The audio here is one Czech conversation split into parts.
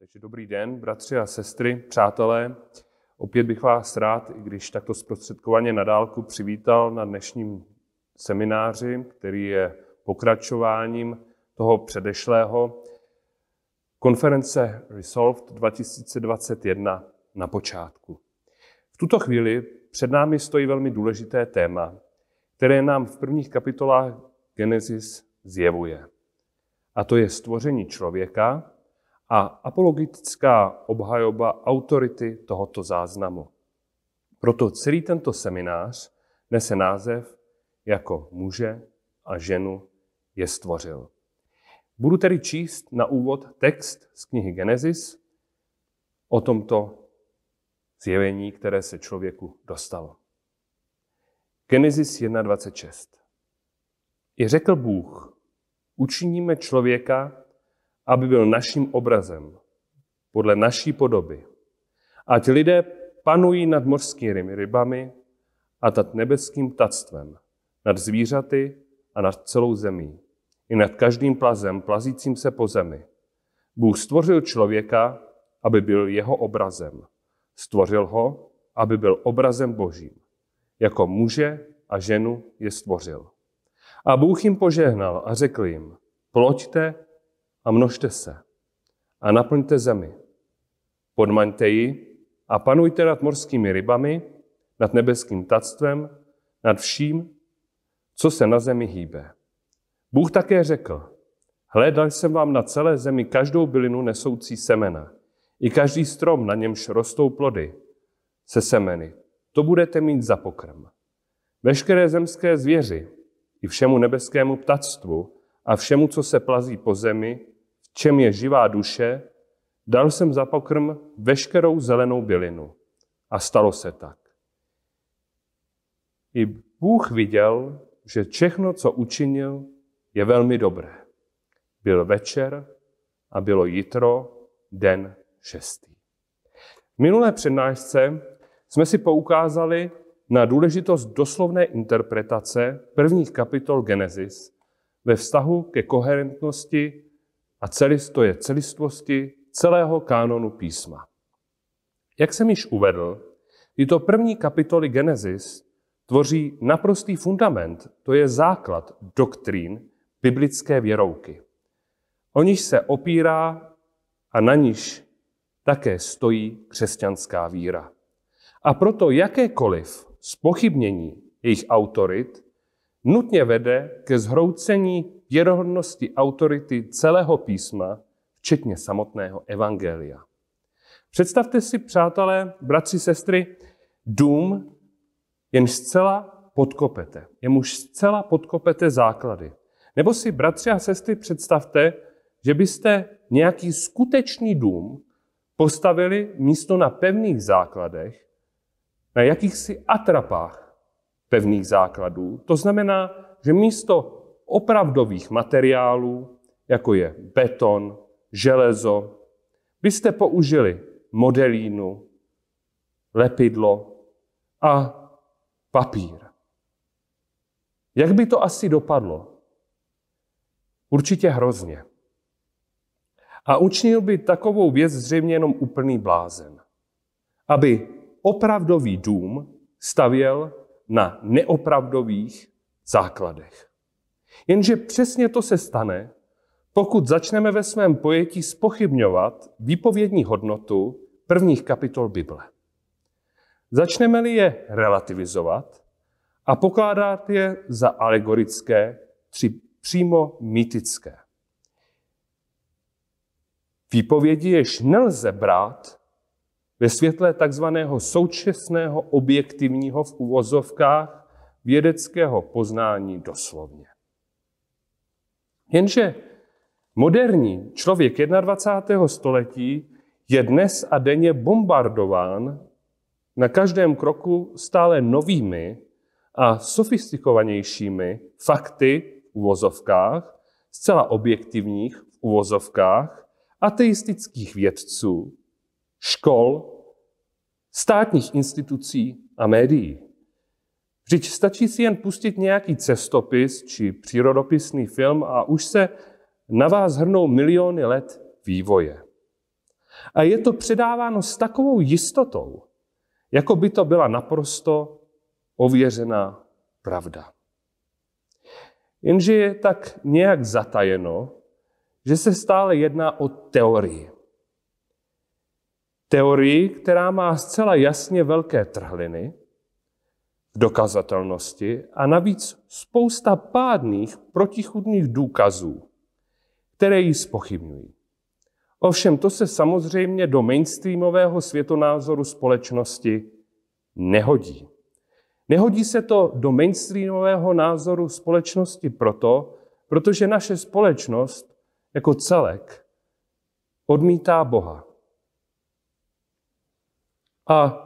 Takže dobrý den, bratři a sestry, přátelé. Opět bych vás rád, i když takto zprostředkovaně na dálku, přivítal na dnešním semináři, který je pokračováním toho předešlého konference Resolved 2021 na počátku. V tuto chvíli před námi stojí velmi důležité téma, které nám v prvních kapitolách Genesis zjevuje. A to je stvoření člověka a apologetická obhajoba autority tohoto záznamu. Proto celý tento seminář nese název jako muže a ženu je stvořil. Budu tedy číst na úvod text z knihy Genesis o tomto zjevení, které se člověku dostalo. Genesis 1.26. I řekl Bůh, učiníme člověka, aby byl naším obrazem, podle naší podoby. Ať lidé panují nad mořskými rybami a nad nebeským tactvem, nad zvířaty a nad celou zemí, i nad každým plazem plazícím se po zemi. Bůh stvořil člověka, aby byl jeho obrazem. Stvořil ho, aby byl obrazem božím. Jako muže a ženu je stvořil. A Bůh jim požehnal a řekl jim, ploďte a množte se a naplňte zemi. Podmaňte ji a panujte nad morskými rybami, nad nebeským tactvem, nad vším, co se na zemi hýbe. Bůh také řekl, hledal jsem vám na celé zemi každou bylinu nesoucí semena, i každý strom, na němž rostou plody, se semeny. To budete mít za pokrm. Veškeré zemské zvěři i všemu nebeskému ptactvu a všemu, co se plazí po zemi, čem je živá duše, dal jsem za pokrm veškerou zelenou bylinu. A stalo se tak. I Bůh viděl, že všechno, co učinil, je velmi dobré. Byl večer a bylo jitro, den šestý. V minulé přednášce jsme si poukázali na důležitost doslovné interpretace prvních kapitol Genesis ve vztahu ke koherentnosti a celisto je celistvosti celého kánonu písma. Jak jsem již uvedl, tyto první kapitoly Genesis tvoří naprostý fundament, to je základ doktrín biblické věrouky. O níž se opírá a na níž také stojí křesťanská víra. A proto jakékoliv spochybnění jejich autorit nutně vede ke zhroucení věrohodnosti autority celého písma, včetně samotného evangelia. Představte si, přátelé, bratři, sestry, dům, jenž zcela podkopete, jemuž zcela podkopete základy. Nebo si, bratři a sestry, představte, že byste nějaký skutečný dům postavili místo na pevných základech, na jakýchsi atrapách, pevných základů. To znamená, že místo opravdových materiálů, jako je beton, železo, byste použili modelínu, lepidlo a papír. Jak by to asi dopadlo? Určitě hrozně. A učinil by takovou věc zřejmě jenom úplný blázen. Aby opravdový dům stavěl na neopravdových základech. Jenže přesně to se stane, pokud začneme ve svém pojetí spochybňovat výpovědní hodnotu prvních kapitol Bible. Začneme-li je relativizovat a pokládat je za alegorické, či přímo mýtické. Výpovědi jež nelze brát ve světle takzvaného současného objektivního v uvozovkách vědeckého poznání doslovně. Jenže moderní člověk 21. století je dnes a denně bombardován na každém kroku stále novými a sofistikovanějšími fakty v uvozovkách, zcela objektivních v uvozovkách, ateistických vědců, škol, státních institucí a médií. Vždyť stačí si jen pustit nějaký cestopis či přírodopisný film a už se na vás hrnou miliony let vývoje. A je to předáváno s takovou jistotou, jako by to byla naprosto ověřená pravda. Jenže je tak nějak zatajeno, že se stále jedná o teorii. Teorii, která má zcela jasně velké trhliny dokazatelnosti a navíc spousta pádných protichudných důkazů, které ji spochybňují. Ovšem to se samozřejmě do mainstreamového světonázoru společnosti nehodí. Nehodí se to do mainstreamového názoru společnosti proto, protože naše společnost jako celek odmítá Boha. A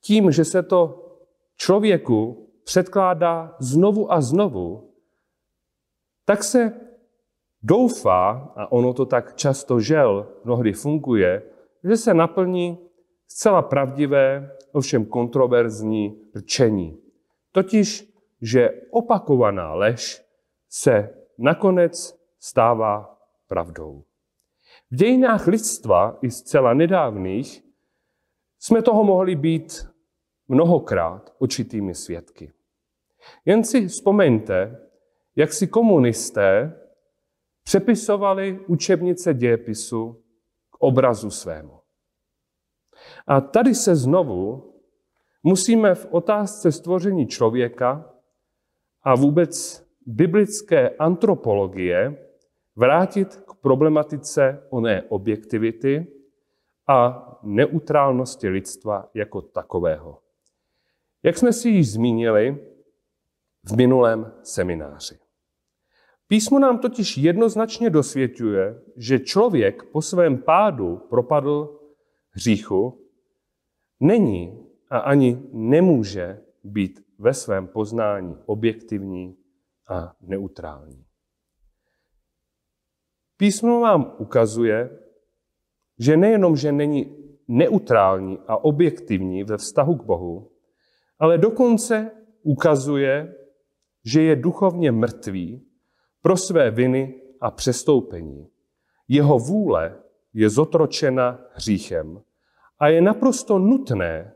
tím, že se to člověku předkládá znovu a znovu, tak se doufá, a ono to tak často žel mnohdy funguje, že se naplní zcela pravdivé, ovšem kontroverzní rčení. Totiž, že opakovaná lež se nakonec stává pravdou. V dějinách lidstva i zcela nedávných jsme toho mohli být mnohokrát určitými svědky. Jen si vzpomeňte, jak si komunisté přepisovali učebnice dějepisu k obrazu svému. A tady se znovu musíme v otázce stvoření člověka a vůbec biblické antropologie vrátit k problematice oné objektivity a neutrálnosti lidstva jako takového. Jak jsme si již zmínili v minulém semináři. Písmo nám totiž jednoznačně dosvědčuje, že člověk po svém pádu propadl hříchu, není a ani nemůže být ve svém poznání objektivní a neutrální. Písmo vám ukazuje, že nejenom, že není neutrální a objektivní ve vztahu k Bohu, ale dokonce ukazuje, že je duchovně mrtvý pro své viny a přestoupení. Jeho vůle je zotročena hříchem a je naprosto nutné,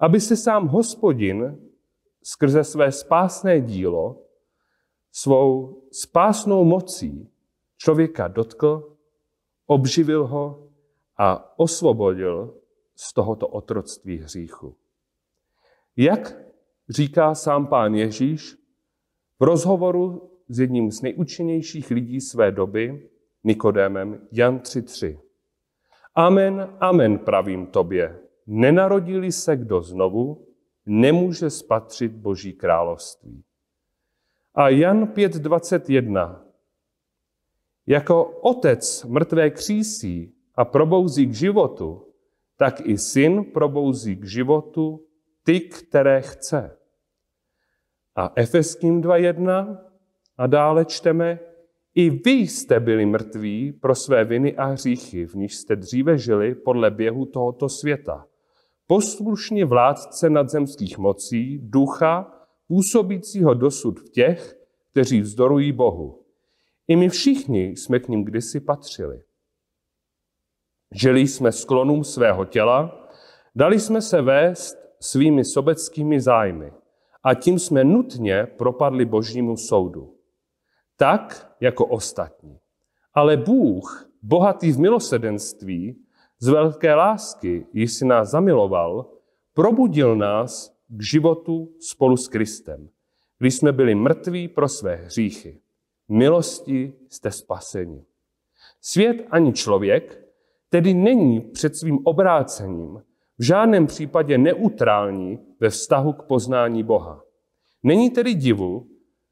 aby se sám hospodin skrze své spásné dílo svou spásnou mocí člověka dotkl, obživil ho a osvobodil z tohoto otroctví hříchu. Jak říká sám pán Ježíš v rozhovoru s jedním z nejúčinnějších lidí své doby, Nikodémem, Jan 3.3. Amen, amen, pravím tobě, nenarodili se kdo znovu, nemůže spatřit Boží království. A Jan 5.21. Jako otec mrtvé křísí a probouzí k životu, tak i syn probouzí k životu ty, které chce. A Efeským 2.1 a dále čteme, i vy jste byli mrtví pro své viny a hříchy, v níž jste dříve žili podle běhu tohoto světa. Poslušně vládce nadzemských mocí, ducha, působícího dosud v těch, kteří vzdorují Bohu. I my všichni jsme k ním kdysi patřili. Žili jsme sklonům svého těla, dali jsme se vést svými sobeckými zájmy a tím jsme nutně propadli božímu soudu. Tak jako ostatní. Ale Bůh, bohatý v milosedenství, z velké lásky, již si nás zamiloval, probudil nás k životu spolu s Kristem, když jsme byli mrtví pro své hříchy. Milosti jste spaseni. Svět ani člověk tedy není před svým obrácením v žádném případě neutrální ve vztahu k poznání Boha. Není tedy divu,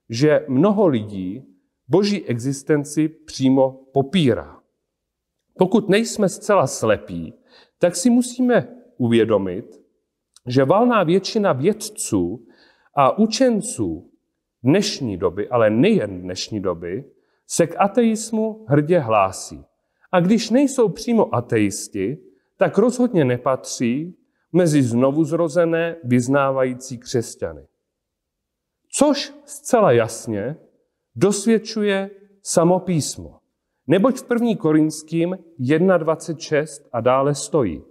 že mnoho lidí boží existenci přímo popírá. Pokud nejsme zcela slepí, tak si musíme uvědomit, že valná většina vědců a učenců dnešní doby, ale nejen dnešní doby, se k ateismu hrdě hlásí. A když nejsou přímo ateisti, tak rozhodně nepatří mezi znovuzrozené vyznávající křesťany. Což zcela jasně dosvědčuje samo písmo. Neboť v 1. Korinským 1.26 a dále stojí.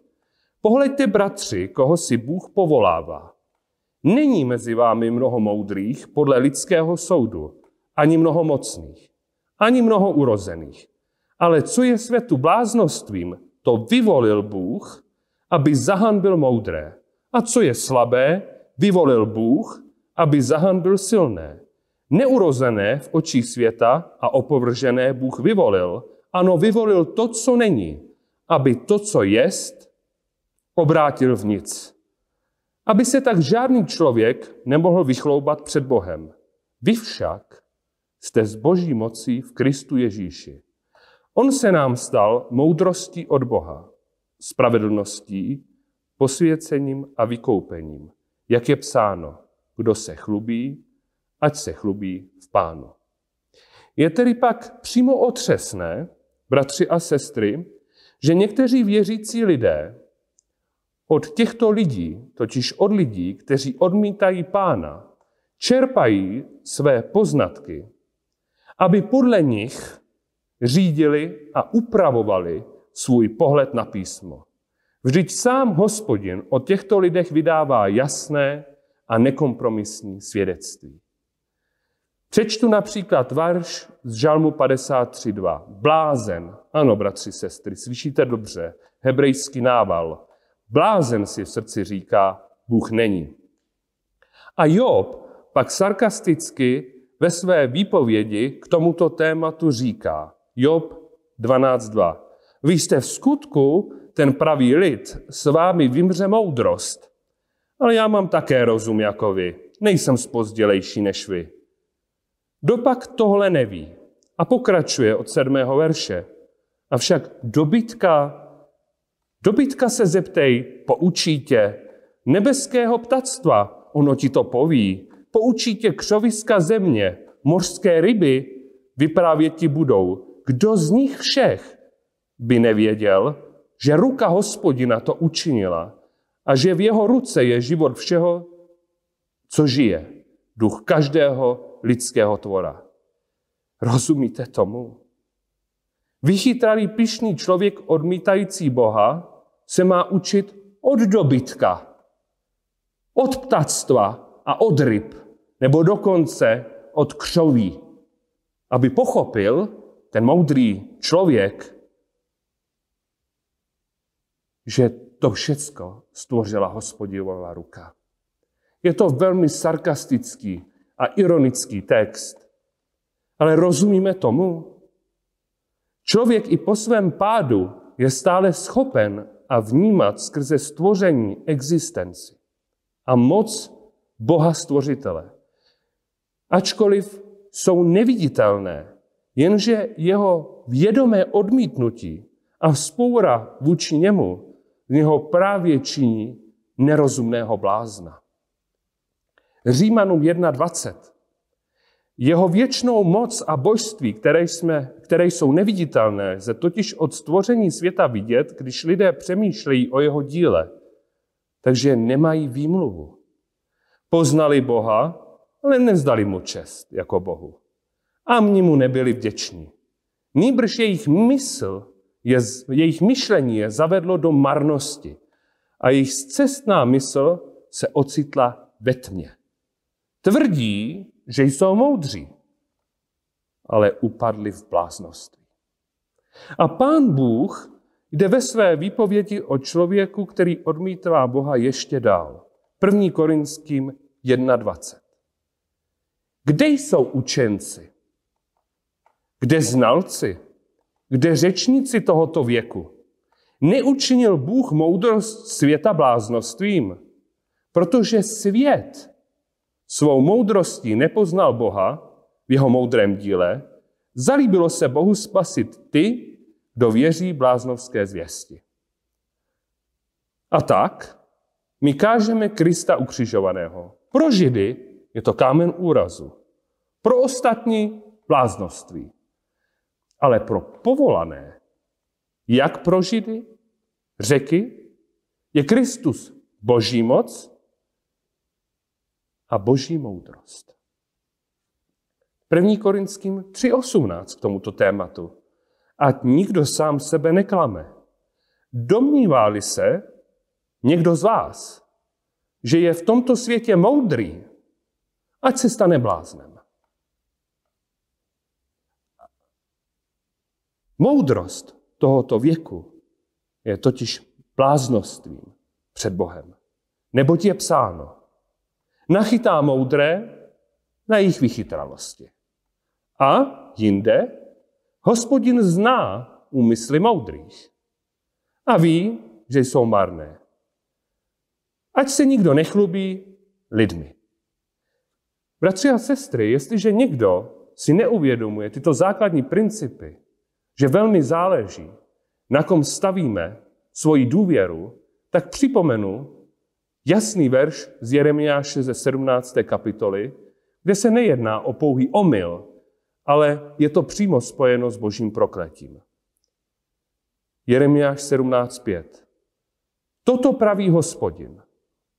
Pohleďte, bratři, koho si Bůh povolává. Není mezi vámi mnoho moudrých podle lidského soudu, ani mnoho mocných, ani mnoho urozených. Ale co je světu bláznostvím, to vyvolil Bůh, aby zahanbil moudré. A co je slabé, vyvolil Bůh, aby zahanbil silné. Neurozené v očích světa a opovržené Bůh vyvolil. Ano, vyvolil to, co není, aby to, co jest, obrátil v nic. Aby se tak žádný člověk nemohl vychloubat před Bohem. Vy však jste z boží mocí v Kristu Ježíši. On se nám stal moudrostí od Boha, spravedlností, posvěcením a vykoupením. Jak je psáno, kdo se chlubí, ať se chlubí v pánu. Je tedy pak přímo otřesné, bratři a sestry, že někteří věřící lidé od těchto lidí, totiž od lidí, kteří odmítají pána, čerpají své poznatky, aby podle nich řídili a upravovali svůj pohled na písmo. Vždyť sám hospodin o těchto lidech vydává jasné a nekompromisní svědectví. Přečtu například varš z Žalmu 53.2. Blázen, ano, bratři, sestry, slyšíte dobře, hebrejský nával. Blázen si v srdci říká, Bůh není. A Job pak sarkasticky ve své výpovědi k tomuto tématu říká, Job 12.2. Vy jste v skutku ten pravý lid, s vámi vymře moudrost. Ale já mám také rozum jako vy. Nejsem spozdělejší než vy. Dopak tohle neví. A pokračuje od sedmého verše. Avšak dobytka, dobytka se zeptej, poučí tě, nebeského ptactva, ono ti to poví, poučí tě křoviska země, mořské ryby, vyprávět ti budou. Kdo z nich všech by nevěděl, že ruka hospodina to učinila a že v jeho ruce je život všeho, co žije, duch každého lidského tvora. Rozumíte tomu? Vychytralý pišný člověk odmítající Boha se má učit od dobytka, od ptactva a od ryb, nebo dokonce od křoví, aby pochopil ten moudrý člověk, že to všecko stvořila hospodinova ruka. Je to velmi sarkastický a ironický text, ale rozumíme tomu? Člověk i po svém pádu je stále schopen a vnímat skrze stvoření existenci a moc Boha stvořitele. Ačkoliv jsou neviditelné, jenže jeho vědomé odmítnutí a vzpoura vůči němu z něho právě činí nerozumného blázna. Římanům 1.20. Jeho věčnou moc a božství, které, jsme, které jsou neviditelné, se totiž od stvoření světa vidět, když lidé přemýšlejí o jeho díle, takže nemají výmluvu. Poznali Boha, ale nezdali mu čest jako Bohu. A mni mu nebyli vděční. Nýbrž jejich mysl je, jejich myšlení je zavedlo do marnosti a jejich cestná mysl se ocitla ve tmě. Tvrdí, že jsou moudří, ale upadli v bláznosti. A pán Bůh jde ve své výpovědi o člověku, který odmítá Boha ještě dál. 1. Korinským 1.20. Kde jsou učenci? Kde znalci? kde řečníci tohoto věku neučinil Bůh moudrost světa bláznostvím, protože svět svou moudrostí nepoznal Boha v jeho moudrém díle, zalíbilo se Bohu spasit ty, kdo věří bláznovské zvěsti. A tak my kážeme Krista ukřižovaného. Pro Židy je to kámen úrazu. Pro ostatní bláznoství ale pro povolané, jak pro Židy, řeky, je Kristus boží moc a boží moudrost. 1. Korinským 3.18 k tomuto tématu. ať nikdo sám sebe neklame. Domnívá-li se někdo z vás, že je v tomto světě moudrý, ať se stane bláznem. Moudrost tohoto věku je totiž bláznostvím před Bohem. Neboť je psáno, nachytá moudré na jejich vychytralosti. A jinde, hospodin zná úmysly moudrých a ví, že jsou marné. Ať se nikdo nechlubí lidmi. Bratři a sestry, jestliže někdo si neuvědomuje tyto základní principy, že velmi záleží, na kom stavíme svoji důvěru, tak připomenu jasný verš z Jeremiáše ze 17. kapitoly, kde se nejedná o pouhý omyl, ale je to přímo spojeno s božím prokletím. Jeremiáš 17.5. Toto praví hospodin.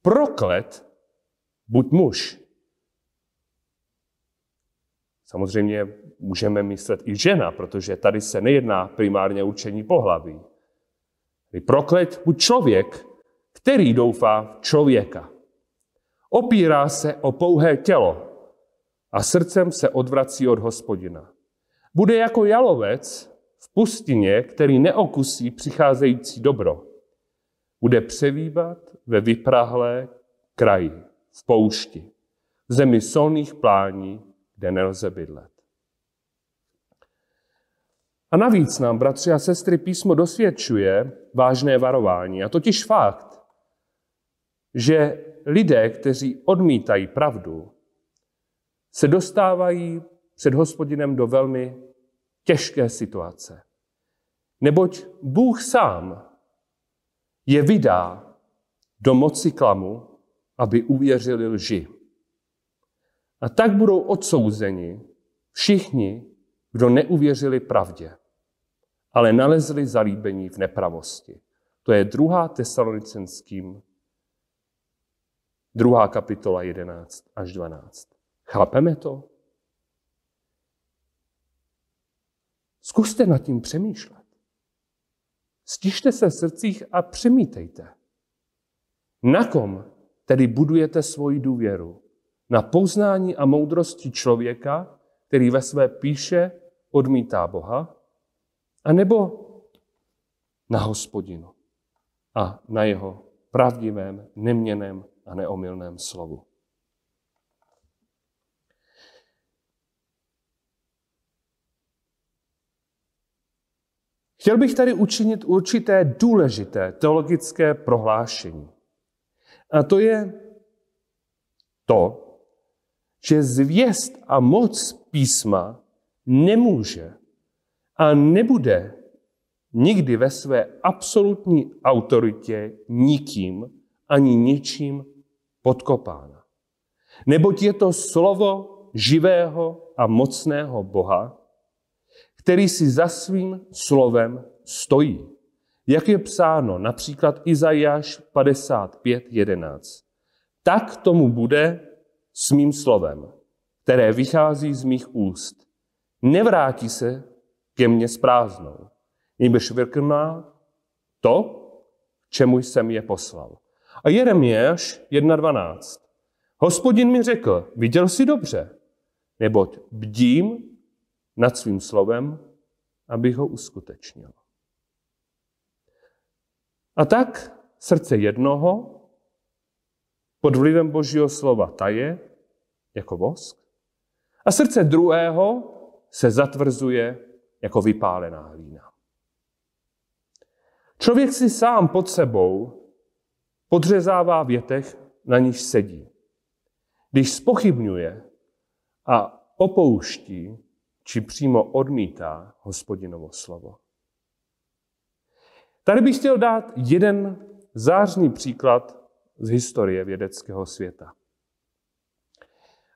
Proklet buď muž. Samozřejmě můžeme myslet i žena, protože tady se nejedná primárně učení pohlaví. Proklet buď člověk, který doufá v člověka. Opírá se o pouhé tělo a srdcem se odvrací od hospodina. Bude jako jalovec v pustině, který neokusí přicházející dobro. Bude převývat ve vyprahlé kraji, v poušti, v zemi solných plání, kde nelze bydlet. A navíc nám, bratři a sestry, písmo dosvědčuje vážné varování. A totiž fakt, že lidé, kteří odmítají pravdu, se dostávají před hospodinem do velmi těžké situace. Neboť Bůh sám je vydá do moci klamu, aby uvěřili lži. A tak budou odsouzeni všichni, kdo neuvěřili pravdě, ale nalezli zalíbení v nepravosti. To je druhá tesalonicenským, druhá kapitola 11 až 12. Chápeme to? Zkuste nad tím přemýšlet. Stište se v srdcích a přemítejte. Na kom tedy budujete svoji důvěru? Na poznání a moudrosti člověka, který ve své píše odmítá Boha, anebo na hospodinu a na jeho pravdivém, neměném a neomylném slovu. Chtěl bych tady učinit určité důležité teologické prohlášení. A to je to, že zvěst a moc písma nemůže a nebude nikdy ve své absolutní autoritě nikým ani ničím podkopána. Neboť je to slovo živého a mocného Boha, který si za svým slovem stojí. Jak je psáno například Izajáš 55.11. Tak tomu bude s mým slovem, které vychází z mých úst nevrátí se ke mně s prázdnou. Nýbrž vykrná to, čemu jsem je poslal. A Jeremiáš 1.12. Hospodin mi řekl, viděl jsi dobře, neboť bdím nad svým slovem, abych ho uskutečnil. A tak srdce jednoho pod vlivem Božího slova taje jako vosk a srdce druhého se zatvrzuje jako vypálená hlína. Člověk si sám pod sebou podřezává větech, na níž sedí. Když spochybňuje a opouští, či přímo odmítá hospodinovo slovo. Tady bych chtěl dát jeden zářný příklad z historie vědeckého světa.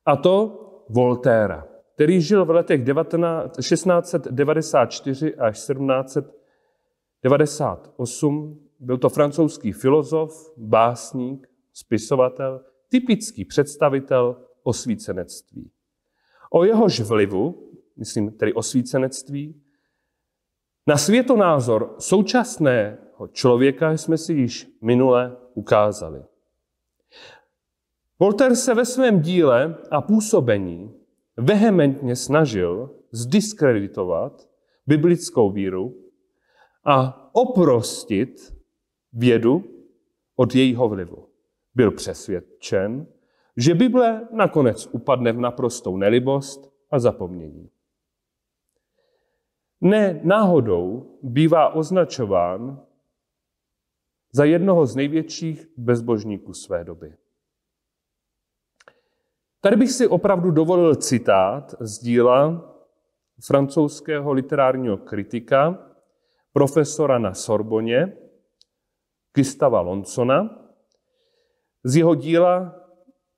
A to Voltéra který žil v letech 1694 až 1798. Byl to francouzský filozof, básník, spisovatel, typický představitel osvícenectví. O jehož vlivu, myslím tedy osvícenectví, Na světonázor současného člověka jsme si již minule ukázali. Voltaire se ve svém díle a působení vehementně snažil zdiskreditovat biblickou víru a oprostit vědu od jejího vlivu. Byl přesvědčen, že Bible nakonec upadne v naprostou nelibost a zapomnění. Ne náhodou bývá označován za jednoho z největších bezbožníků své doby. Tady bych si opravdu dovolil citát z díla francouzského literárního kritika, profesora na Sorboně, Kristava Lonsona, z jeho díla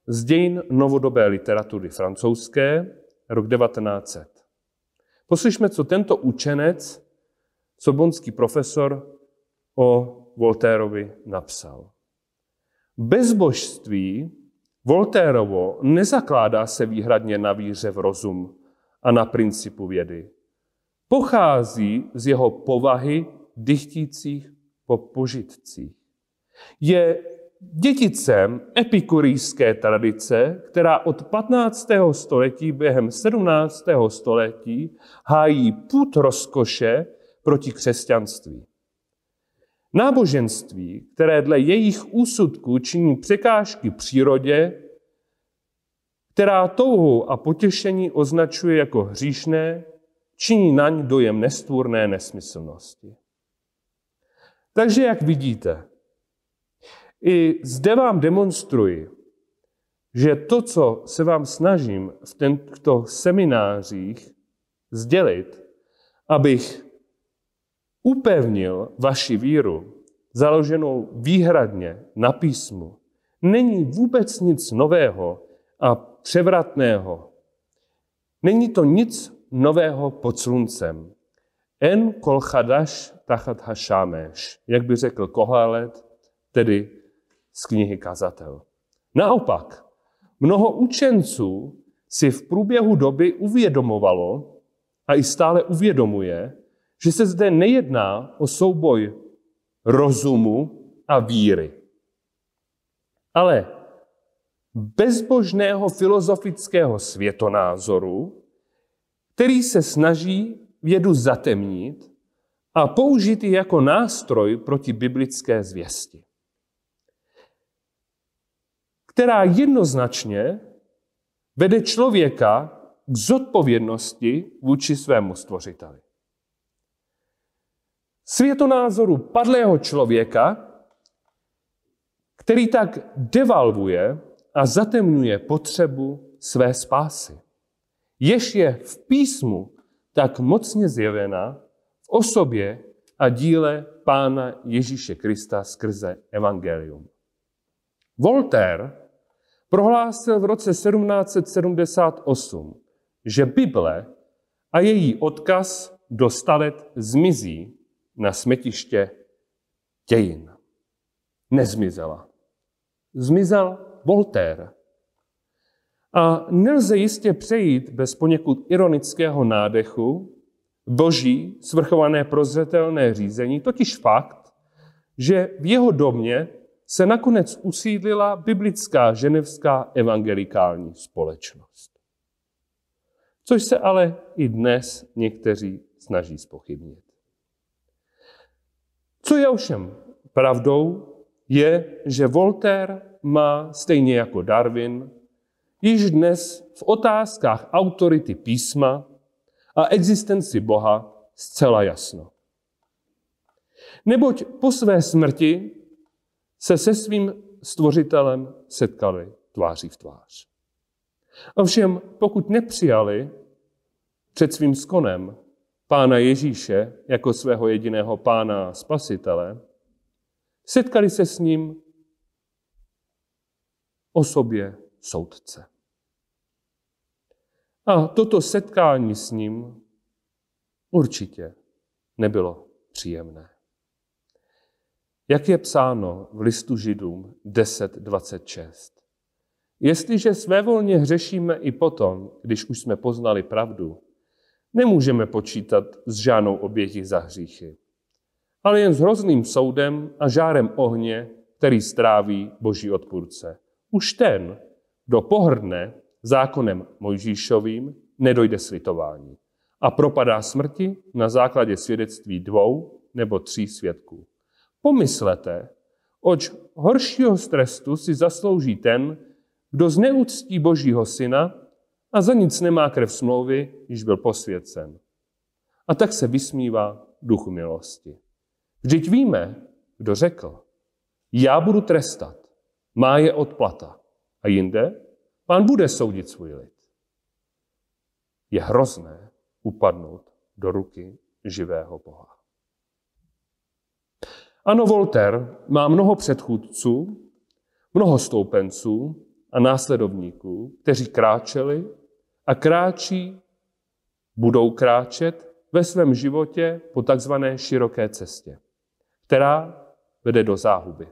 z dějin novodobé literatury francouzské, rok 1900. Poslyšme, co tento učenec, sorbonský profesor, o Voltérovi napsal. Bezbožství Voltérovo nezakládá se výhradně na víře v rozum a na principu vědy. Pochází z jeho povahy dychtících po požitcích. Je děticem epikurijské tradice, která od 15. století během 17. století hájí put rozkoše proti křesťanství. Náboženství, které dle jejich úsudků činí překážky přírodě, která touhu a potěšení označuje jako hříšné, činí naň dojem nestvůrné nesmyslnosti. Takže, jak vidíte, i zde vám demonstruji, že to, co se vám snažím v těchto seminářích sdělit, abych upevnil vaši víru, založenou výhradně na písmu, není vůbec nic nového a převratného. Není to nic nového pod sluncem. En kol chadash tachat hašámeš, jak by řekl Kohelet, tedy z knihy Kazatel. Naopak, mnoho učenců si v průběhu doby uvědomovalo a i stále uvědomuje, že se zde nejedná o souboj rozumu a víry, ale bezbožného filozofického světonázoru, který se snaží vědu zatemnit a použít ji jako nástroj proti biblické zvěsti, která jednoznačně vede člověka k zodpovědnosti vůči svému stvořiteli světonázoru padlého člověka, který tak devalvuje a zatemňuje potřebu své spásy. Jež je v písmu tak mocně zjevena v osobě a díle Pána Ježíše Krista skrze Evangelium. Voltaire prohlásil v roce 1778, že Bible a její odkaz do stalet zmizí na smetiště dějin. Nezmizela. Zmizel Voltaire. A nelze jistě přejít bez poněkud ironického nádechu boží svrchované prozřetelné řízení, totiž fakt, že v jeho domě se nakonec usídlila biblická ženevská evangelikální společnost. Což se ale i dnes někteří snaží spochybnit. Co je ovšem pravdou, je, že Voltaire má stejně jako Darwin již dnes v otázkách autority písma a existenci Boha zcela jasno. Neboť po své smrti se se svým stvořitelem setkali tváří v tvář. Ovšem, pokud nepřijali před svým skonem pána Ježíše jako svého jediného pána spasitele, setkali se s ním osobě soudce. A toto setkání s ním určitě nebylo příjemné. Jak je psáno v listu Židům 10.26. Jestliže svévolně hřešíme i potom, když už jsme poznali pravdu, nemůžeme počítat s žádnou obětí za hříchy, ale jen s hrozným soudem a žárem ohně, který stráví boží odpůrce. Už ten, kdo pohrdne zákonem Mojžíšovým, nedojde slitování a propadá smrti na základě svědectví dvou nebo tří svědků. Pomyslete, oč horšího strestu si zaslouží ten, kdo zneuctí Božího syna a za nic nemá krev smlouvy, již byl posvěcen. A tak se vysmívá duchu milosti. Vždyť víme, kdo řekl, já budu trestat, má je odplata. A jinde, pán bude soudit svůj lid. Je hrozné upadnout do ruky živého Boha. Ano, Voltaire má mnoho předchůdců, mnoho stoupenců a následovníků, kteří kráčeli a kráčí, budou kráčet ve svém životě po takzvané široké cestě, která vede do záhuby.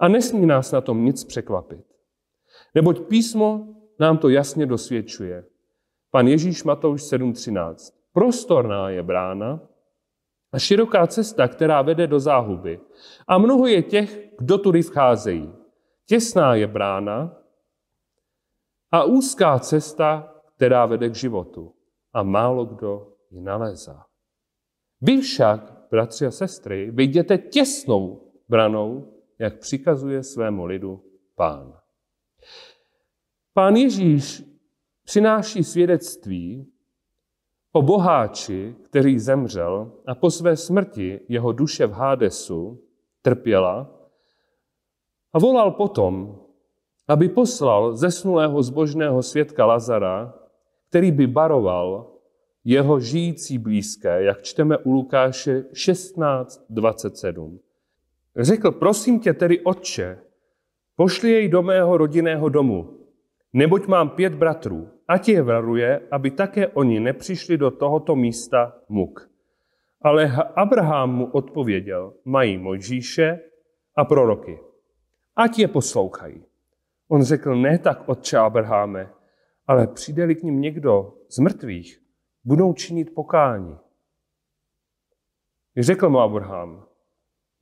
A nesmí nás na tom nic překvapit. Neboť písmo nám to jasně dosvědčuje. Pan Ježíš Matouš 7.13. Prostorná je brána a široká cesta, která vede do záhuby. A mnoho je těch, kdo tudy vcházejí. Těsná je brána a úzká cesta, která vede k životu. A málo kdo ji nalézá. Vy však, bratři a sestry, vyjděte těsnou branou, jak přikazuje svému lidu pán. Pán Ježíš přináší svědectví o boháči, který zemřel a po své smrti jeho duše v Hádesu trpěla a volal potom, aby poslal zesnulého zbožného svědka Lazara, který by baroval jeho žijící blízké, jak čteme u Lukáše 16.27. Řekl, prosím tě tedy, otče, pošli jej do mého rodinného domu, neboť mám pět bratrů, ať je varuje, aby také oni nepřišli do tohoto místa muk. Ale Abraham mu odpověděl, mají Mojžíše a proroky. Ať je poslouchají. On řekl, ne tak, otče Abraháme, ale přijde-li k ním někdo z mrtvých, budou činit pokání. Řekl mu Abraham,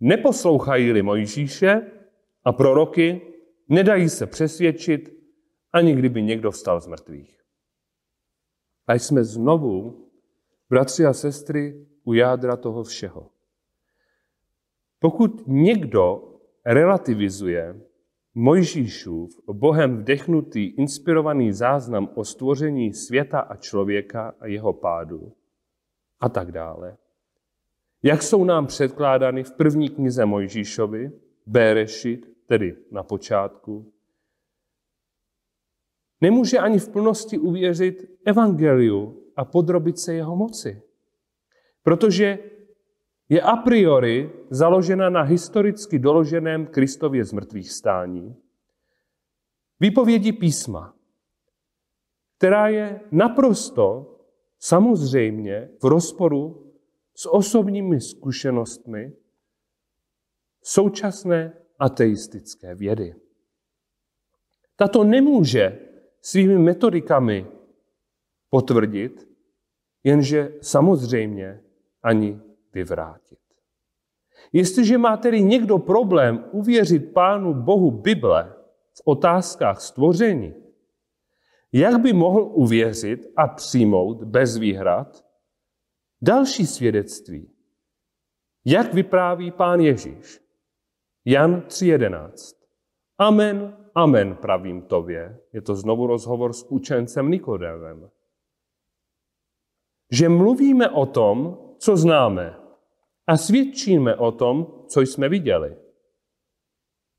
neposlouchají-li Mojžíše a proroky, nedají se přesvědčit, ani kdyby někdo vstal z mrtvých. A jsme znovu, bratři a sestry, u jádra toho všeho. Pokud někdo relativizuje Mojžíšův Bohem vdechnutý, inspirovaný záznam o stvoření světa a člověka a jeho pádu a tak dále, jak jsou nám předkládány v první knize Mojžíšovi, Berešit, tedy na počátku, nemůže ani v plnosti uvěřit evangeliu a podrobit se jeho moci. Protože je a priori založena na historicky doloženém Kristově zmrtvých stání, výpovědi písma, která je naprosto samozřejmě v rozporu s osobními zkušenostmi současné ateistické vědy. Tato nemůže svými metodikami potvrdit, jenže samozřejmě ani vyvrátit. Jestliže má tedy někdo problém uvěřit Pánu Bohu Bible v otázkách stvoření, jak by mohl uvěřit a přijmout bez výhrad další svědectví? Jak vypráví pán Ježíš? Jan 3.11. Amen, amen, pravím tobě. Je to znovu rozhovor s učencem Nikodémem. Že mluvíme o tom, co známe a svědčíme o tom, co jsme viděli.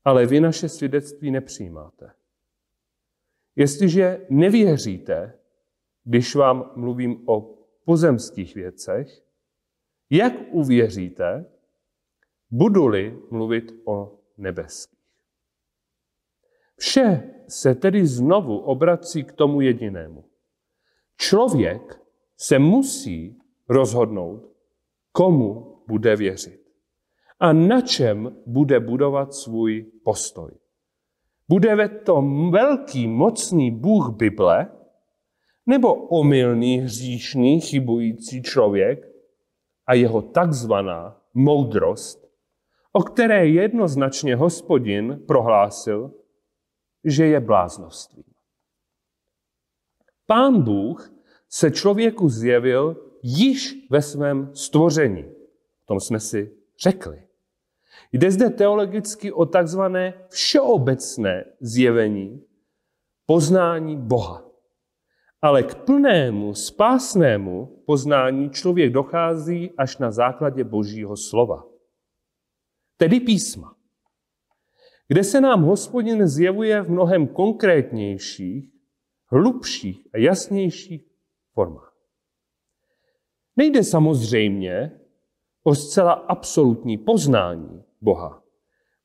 Ale vy naše svědectví nepřijímáte. Jestliže nevěříte, když vám mluvím o pozemských věcech, jak uvěříte, budu-li mluvit o nebeských? Vše se tedy znovu obrací k tomu jedinému. Člověk se musí rozhodnout, komu bude věřit a na čem bude budovat svůj postoj. Bude ve tom velký, mocný Bůh Bible, Nebo omylný, hříšný, chybující člověk a jeho takzvaná moudrost, o které jednoznačně hospodin prohlásil, že je bláznostvím. Pán Bůh se člověku zjevil již ve svém stvoření. Tom jsme si řekli. Jde zde teologicky o takzvané všeobecné zjevení, poznání Boha. Ale k plnému, spásnému poznání člověk dochází až na základě Božího slova. Tedy písma, kde se nám hospodin zjevuje v mnohem konkrétnějších, hlubších a jasnějších formách. Nejde samozřejmě o zcela absolutní poznání Boha,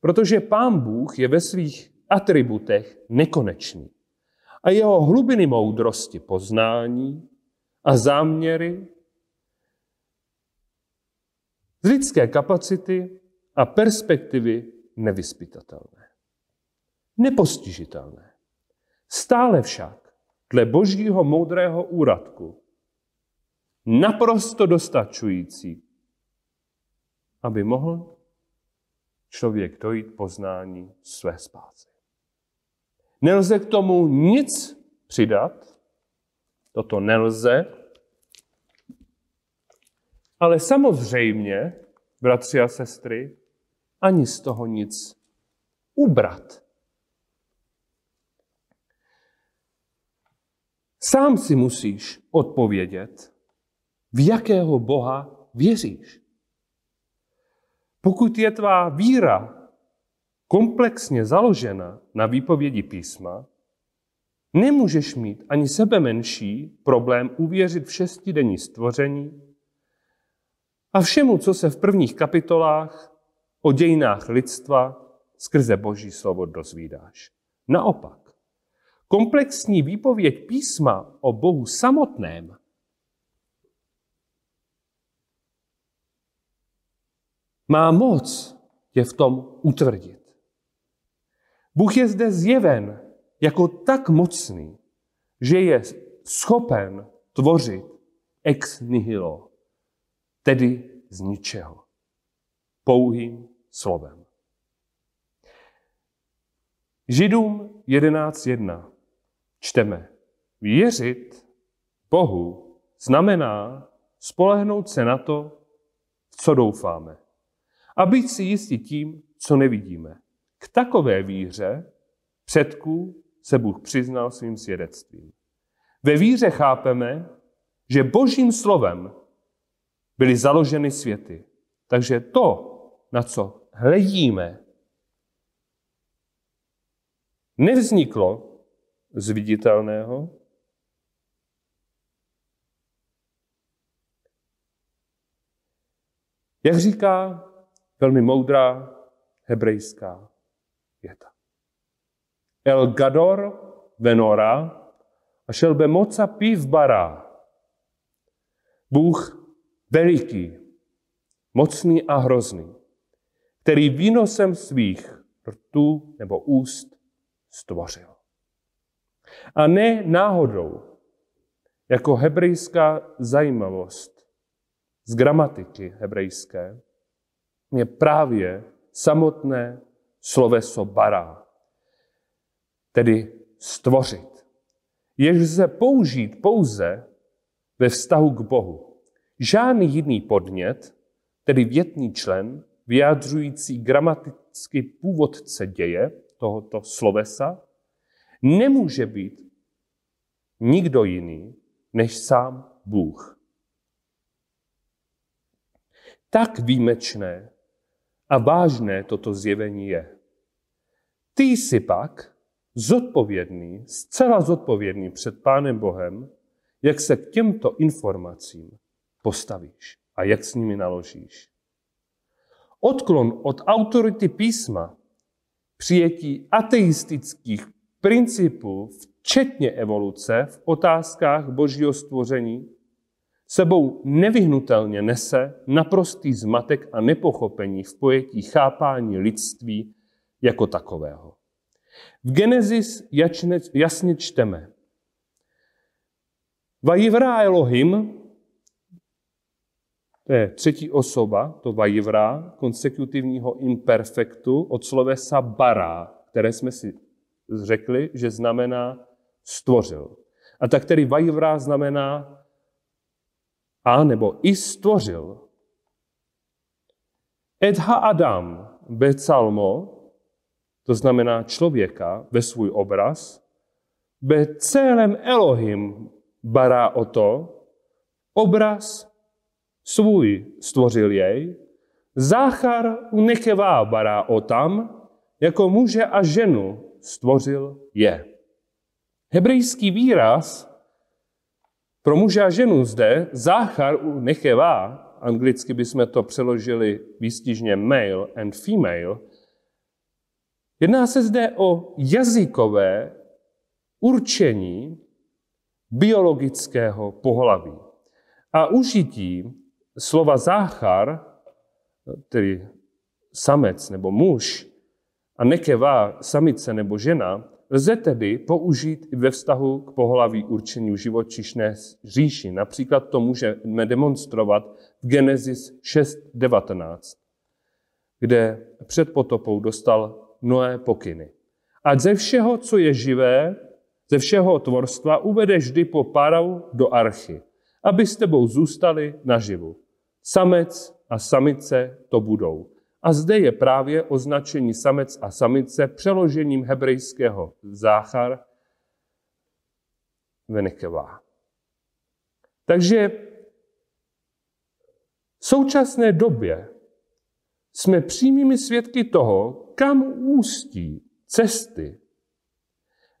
protože Pán Bůh je ve svých atributech nekonečný a jeho hlubiny moudrosti poznání a záměry z lidské kapacity a perspektivy nevyspytatelné. Nepostižitelné. Stále však dle božího moudrého úradku naprosto dostačující, aby mohl člověk dojít poznání své spásy. Nelze k tomu nic přidat, toto nelze, ale samozřejmě, bratři a sestry, ani z toho nic ubrat. Sám si musíš odpovědět, v jakého Boha věříš. Pokud je tvá víra komplexně založena na výpovědi písma, nemůžeš mít ani sebe menší problém uvěřit v šestidenní stvoření a všemu, co se v prvních kapitolách o dějinách lidstva skrze Boží slovo dozvídáš. Naopak, komplexní výpověď písma o Bohu samotném má moc tě v tom utvrdit. Bůh je zde zjeven jako tak mocný, že je schopen tvořit ex nihilo, tedy z ničeho, pouhým slovem. Židům 11.1 čteme, věřit Bohu znamená spolehnout se na to, co doufáme. A být si jistí tím, co nevidíme. K takové víře předků se Bůh přiznal svým svědectvím. Ve víře chápeme, že božím slovem byly založeny světy. Takže to, na co hledíme, nevzniklo z viditelného, jak říká velmi moudrá hebrejská věta. El Gador venora a šel be moca piv bara. Bůh veliký, mocný a hrozný, který výnosem svých rtů nebo úst stvořil. A ne náhodou, jako hebrejská zajímavost z gramatiky hebrejské, je právě samotné sloveso bara, tedy stvořit. Jež lze použít pouze ve vztahu k Bohu. Žádný jiný podnět, tedy větný člen, vyjádřující gramaticky původce děje tohoto slovesa, nemůže být nikdo jiný než sám Bůh. Tak výjimečné a vážné toto zjevení je. Ty jsi pak zodpovědný, zcela zodpovědný před Pánem Bohem, jak se k těmto informacím postavíš a jak s nimi naložíš. Odklon od autority písma, přijetí ateistických principů, včetně evoluce v otázkách božího stvoření, sebou nevyhnutelně nese naprostý zmatek a nepochopení v pojetí chápání lidství jako takového. V Genesis jasně čteme. Vajivra Elohim, to je třetí osoba, to vajivra, konsekutivního imperfektu od slovesa bara, které jsme si řekli, že znamená stvořil. A tak tedy vajivra znamená a nebo i stvořil. Edha Adam becalmo, to znamená člověka ve svůj obraz, be celém Elohim bará o to, obraz svůj stvořil jej, záchar nekevá bará o tam, jako muže a ženu stvořil je. Hebrejský výraz pro muže a ženu zde, záchar u nechevá, anglicky bychom to přeložili výstižně male and female, jedná se zde o jazykové určení biologického pohlaví. A užití slova záchar, tedy samec nebo muž, a nekevá, samice nebo žena, lze tedy použít i ve vztahu k pohlaví určení živočišné říši. Například to můžeme demonstrovat v Genesis 6.19, kde před potopou dostal Noé pokyny. A ze všeho, co je živé, ze všeho tvorstva uvedeš vždy po parou do archy, aby s tebou zůstali naživu. Samec a samice to budou. A zde je právě označení samec a samice přeložením hebrejského záchar venekevá. Takže v současné době jsme přímými svědky toho, kam ústí cesty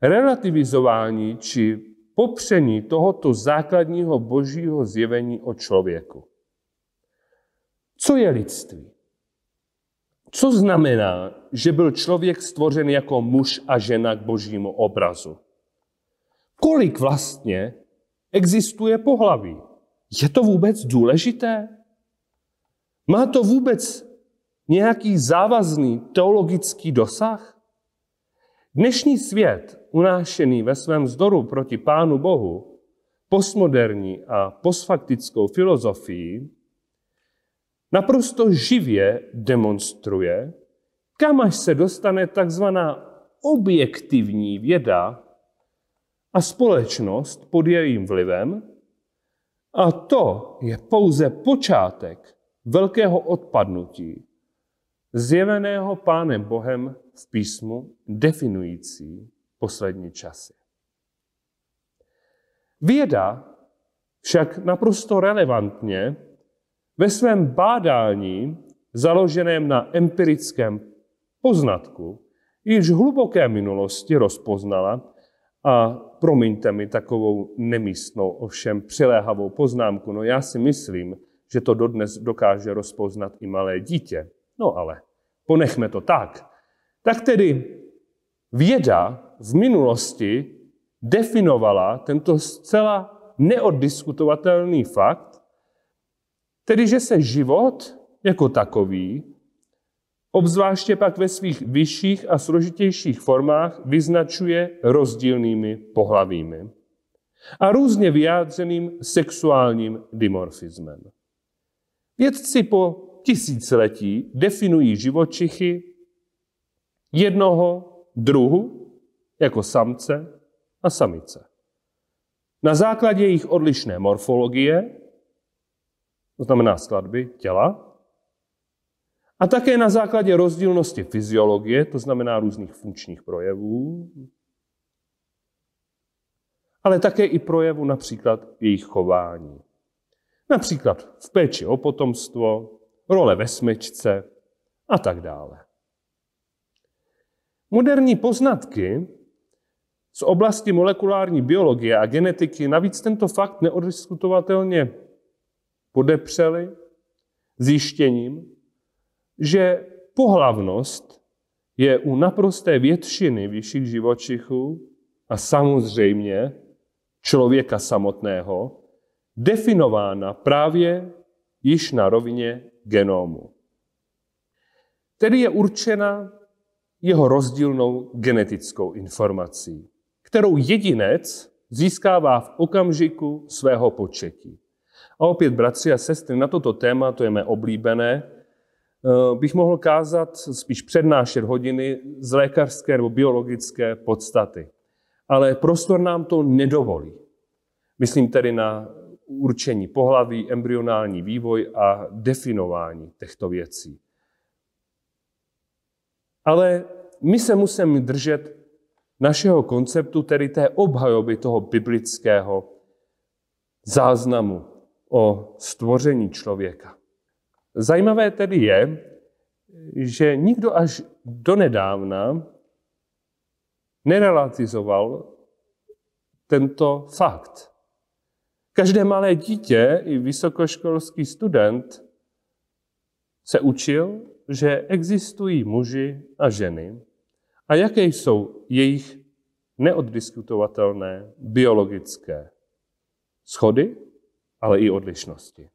relativizování či popření tohoto základního božího zjevení o člověku. Co je lidství? Co znamená, že byl člověk stvořen jako muž a žena k božímu obrazu? Kolik vlastně existuje pohlaví? Je to vůbec důležité? Má to vůbec nějaký závazný teologický dosah? Dnešní svět, unášený ve svém vzdoru proti Pánu Bohu, postmoderní a postfaktickou filozofii, naprosto živě demonstruje, kam až se dostane takzvaná objektivní věda a společnost pod jejím vlivem. A to je pouze počátek velkého odpadnutí, zjeveného Pánem Bohem v písmu, definující poslední časy. Věda však naprosto relevantně ve svém bádání, založeném na empirickém poznatku, již hluboké minulosti rozpoznala, a promiňte mi takovou nemístnou, ovšem přiléhavou poznámku, no já si myslím, že to dodnes dokáže rozpoznat i malé dítě. No ale ponechme to tak. Tak tedy věda v minulosti definovala tento zcela neoddiskutovatelný fakt, Tedy, že se život jako takový, obzvláště pak ve svých vyšších a složitějších formách, vyznačuje rozdílnými pohlavími a různě vyjádřeným sexuálním dimorfismem. Vědci po tisíciletí definují živočichy jednoho druhu jako samce a samice. Na základě jejich odlišné morfologie to znamená skladby těla, a také na základě rozdílnosti fyziologie, to znamená různých funkčních projevů, ale také i projevu například jejich chování. Například v péči o potomstvo, role ve smyčce a tak dále. Moderní poznatky z oblasti molekulární biologie a genetiky navíc tento fakt neodiskutovatelně podepřeli zjištěním, že pohlavnost je u naprosté většiny vyšších živočichů a samozřejmě člověka samotného definována právě již na rovině genomu. Tedy je určena jeho rozdílnou genetickou informací, kterou jedinec získává v okamžiku svého početí. A opět, bratři a sestry, na toto téma, to je mé oblíbené, eh, bych mohl kázat, spíš přednášet hodiny z lékařské nebo biologické podstaty. Ale prostor nám to nedovolí. Myslím tedy na určení pohlaví, embryonální vývoj a definování těchto věcí. Ale my se musíme držet našeho konceptu, tedy té obhajoby toho biblického záznamu o stvoření člověka. Zajímavé tedy je, že nikdo až donedávna nerelatizoval tento fakt. Každé malé dítě i vysokoškolský student se učil, že existují muži a ženy a jaké jsou jejich neoddiskutovatelné biologické schody, ale i odlišnosti.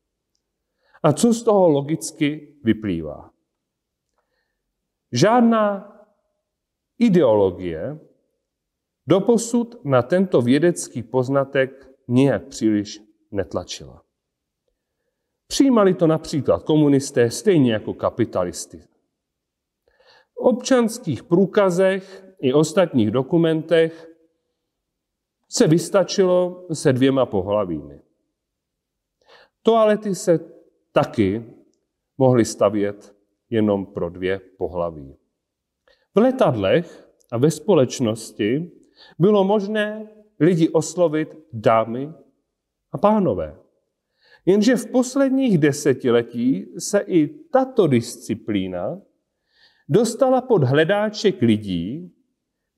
A co z toho logicky vyplývá? Žádná ideologie doposud na tento vědecký poznatek nijak příliš netlačila. Přijímali to například komunisté stejně jako kapitalisty. V občanských průkazech i ostatních dokumentech se vystačilo se dvěma pohlavími. Toalety se taky mohly stavět jenom pro dvě pohlaví. V letadlech a ve společnosti bylo možné lidi oslovit dámy a pánové. Jenže v posledních desetiletí se i tato disciplína dostala pod hledáček lidí,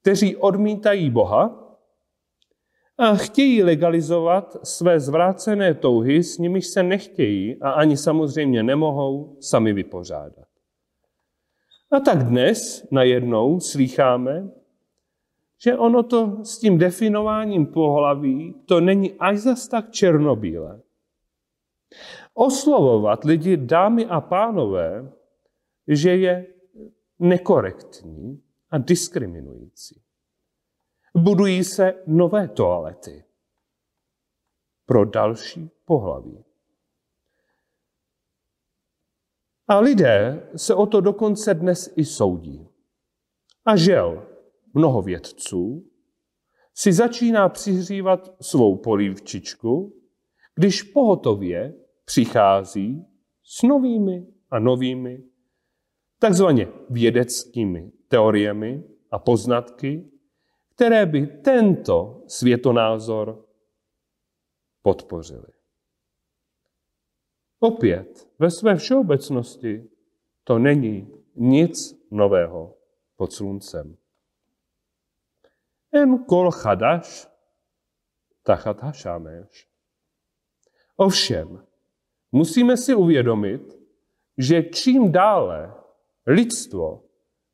kteří odmítají Boha a chtějí legalizovat své zvrácené touhy, s nimiž se nechtějí a ani samozřejmě nemohou sami vypořádat. A tak dnes najednou slýcháme, že ono to s tím definováním pohlaví, to není až zas tak černobílé. Oslovovat lidi, dámy a pánové, že je nekorektní a diskriminující. Budují se nové toalety pro další pohlaví. A lidé se o to dokonce dnes i soudí. A žel, mnoho vědců si začíná přihřívat svou polívčičku, když pohotově přichází s novými a novými, takzvaně vědeckými teoriemi a poznatky, které by tento světonázor podpořili. Opět, ve své všeobecnosti to není nic nového pod sluncem. En kol chadaš, tachat hašámeš. Ovšem, musíme si uvědomit, že čím dále lidstvo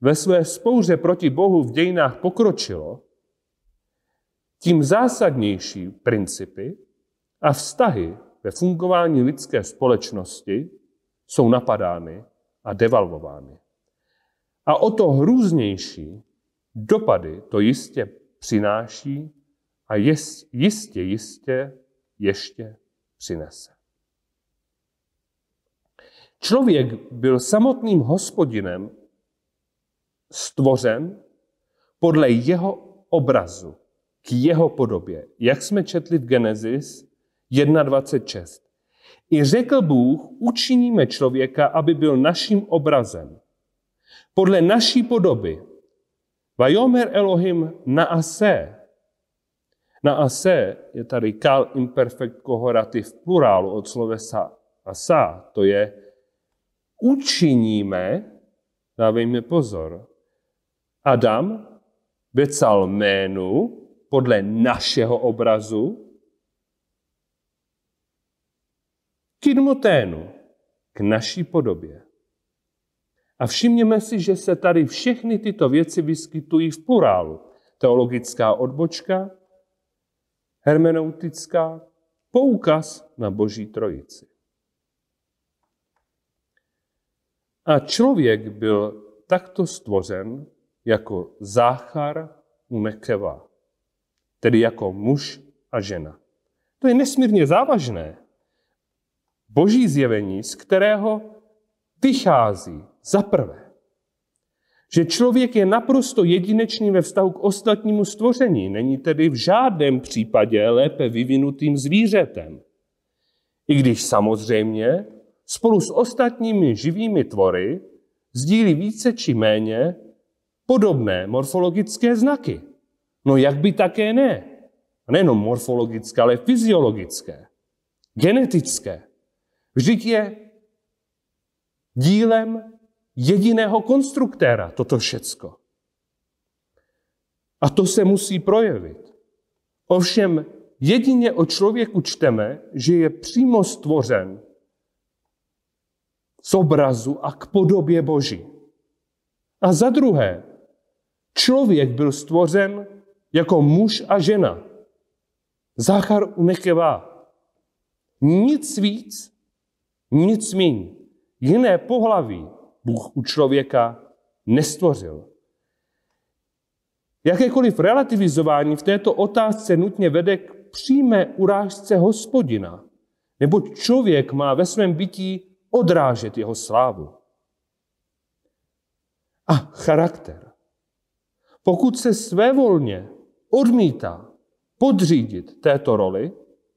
ve své spouře proti Bohu v dějinách pokročilo, tím zásadnější principy a vztahy ve fungování lidské společnosti jsou napadány a devalvovány. A o to hrůznější dopady to jistě přináší a jistě, jistě ještě přinese. Člověk byl samotným hospodinem stvořen podle jeho obrazu, k jeho podobě, jak jsme četli v Genesis 1.26. I řekl Bůh, učiníme člověka, aby byl naším obrazem, podle naší podoby, Vajomer Elohim na ase. Na ase je tady kal imperfect kohorativ plurálu od slovesa asa. To je učiníme, dávejme pozor, Adam becal jménu podle našeho obrazu, kidmoténu, k naší podobě. A všimněme si, že se tady všechny tyto věci vyskytují v plurálu. Teologická odbočka, hermeneutická, poukaz na Boží trojici. A člověk byl takto stvořen jako záchar u Nekeva, tedy jako muž a žena. To je nesmírně závažné. Boží zjevení, z kterého vychází za prvé, že člověk je naprosto jedinečný ve vztahu k ostatnímu stvoření, není tedy v žádném případě lépe vyvinutým zvířetem. I když samozřejmě spolu s ostatními živými tvory sdílí více či méně podobné morfologické znaky. No jak by také ne? Nejenom morfologické, ale fyziologické, genetické. Vždyť je dílem jediného konstruktéra toto všecko. A to se musí projevit. Ovšem jedině o člověku čteme, že je přímo stvořen z obrazu a k podobě Boží. A za druhé, člověk byl stvořen jako muž a žena. Záchar unekevá. Nic víc, nic míň. Jiné pohlaví Bůh u člověka nestvořil. Jakékoliv relativizování v této otázce nutně vede k přímé urážce hospodina, neboť člověk má ve svém bytí odrážet jeho slávu. A charakter. Pokud se svévolně odmítá podřídit této roli,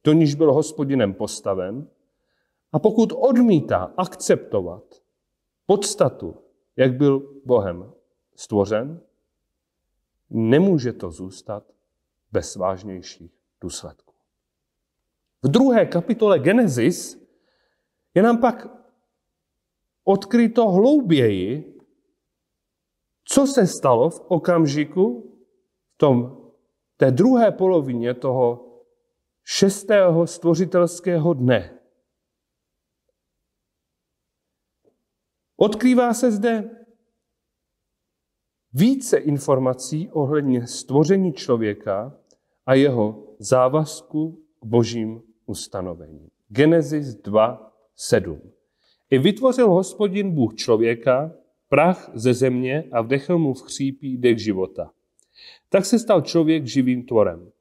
do níž byl hospodinem postaven, a pokud odmítá akceptovat podstatu, jak byl Bohem stvořen, nemůže to zůstat bez vážnějších důsledků. V druhé kapitole Genesis je nám pak odkryto hlouběji, co se stalo v okamžiku, v tom, té druhé polovině toho šestého stvořitelského dne. Odkrývá se zde více informací ohledně stvoření člověka a jeho závazku k božím ustanovením. Genesis 2, 7. I vytvořil hospodin Bůh člověka, prach ze země a vdechl mu v chřípí dech života. Tak se stal člověk živým tvorem.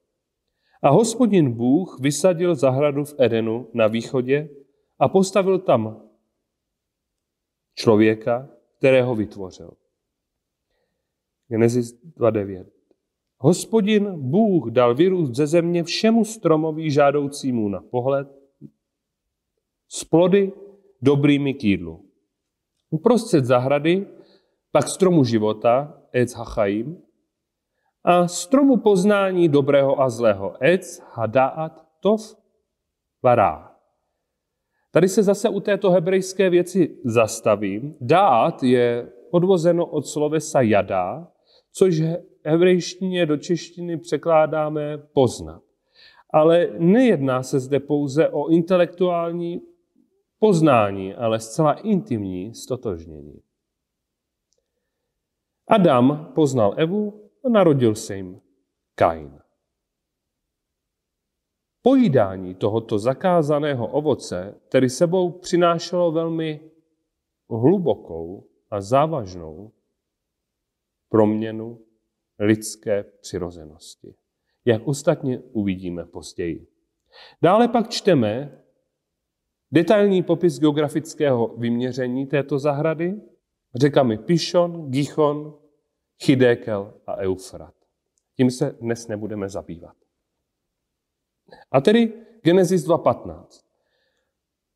A hospodin Bůh vysadil zahradu v Edenu na východě a postavil tam člověka, kterého vytvořil. Genesis 2.9. Hospodin Bůh dal vyrůst ze země všemu stromoví žádoucímu na pohled, z plody dobrými k jídlu. Uprostřed zahrady pak stromu života, Ec Hachaim, a stromu poznání dobrého a zlého, Ec Hadaat Tov Vará. Tady se zase u této hebrejské věci zastavím. Dát je odvozeno od slovesa jada, což hebrejštině do češtiny překládáme poznat. Ale nejedná se zde pouze o intelektuální poznání, ale zcela intimní stotožnění. Adam poznal Evu narodil se jim Kain. Pojídání tohoto zakázaného ovoce tedy sebou přinášelo velmi hlubokou a závažnou proměnu lidské přirozenosti, jak ostatně uvidíme později. Dále pak čteme detailní popis geografického vyměření této zahrady řekami Pishon, Gichon, Chidékel a Eufrat. Tím se dnes nebudeme zabývat. A tedy Genesis 2.15.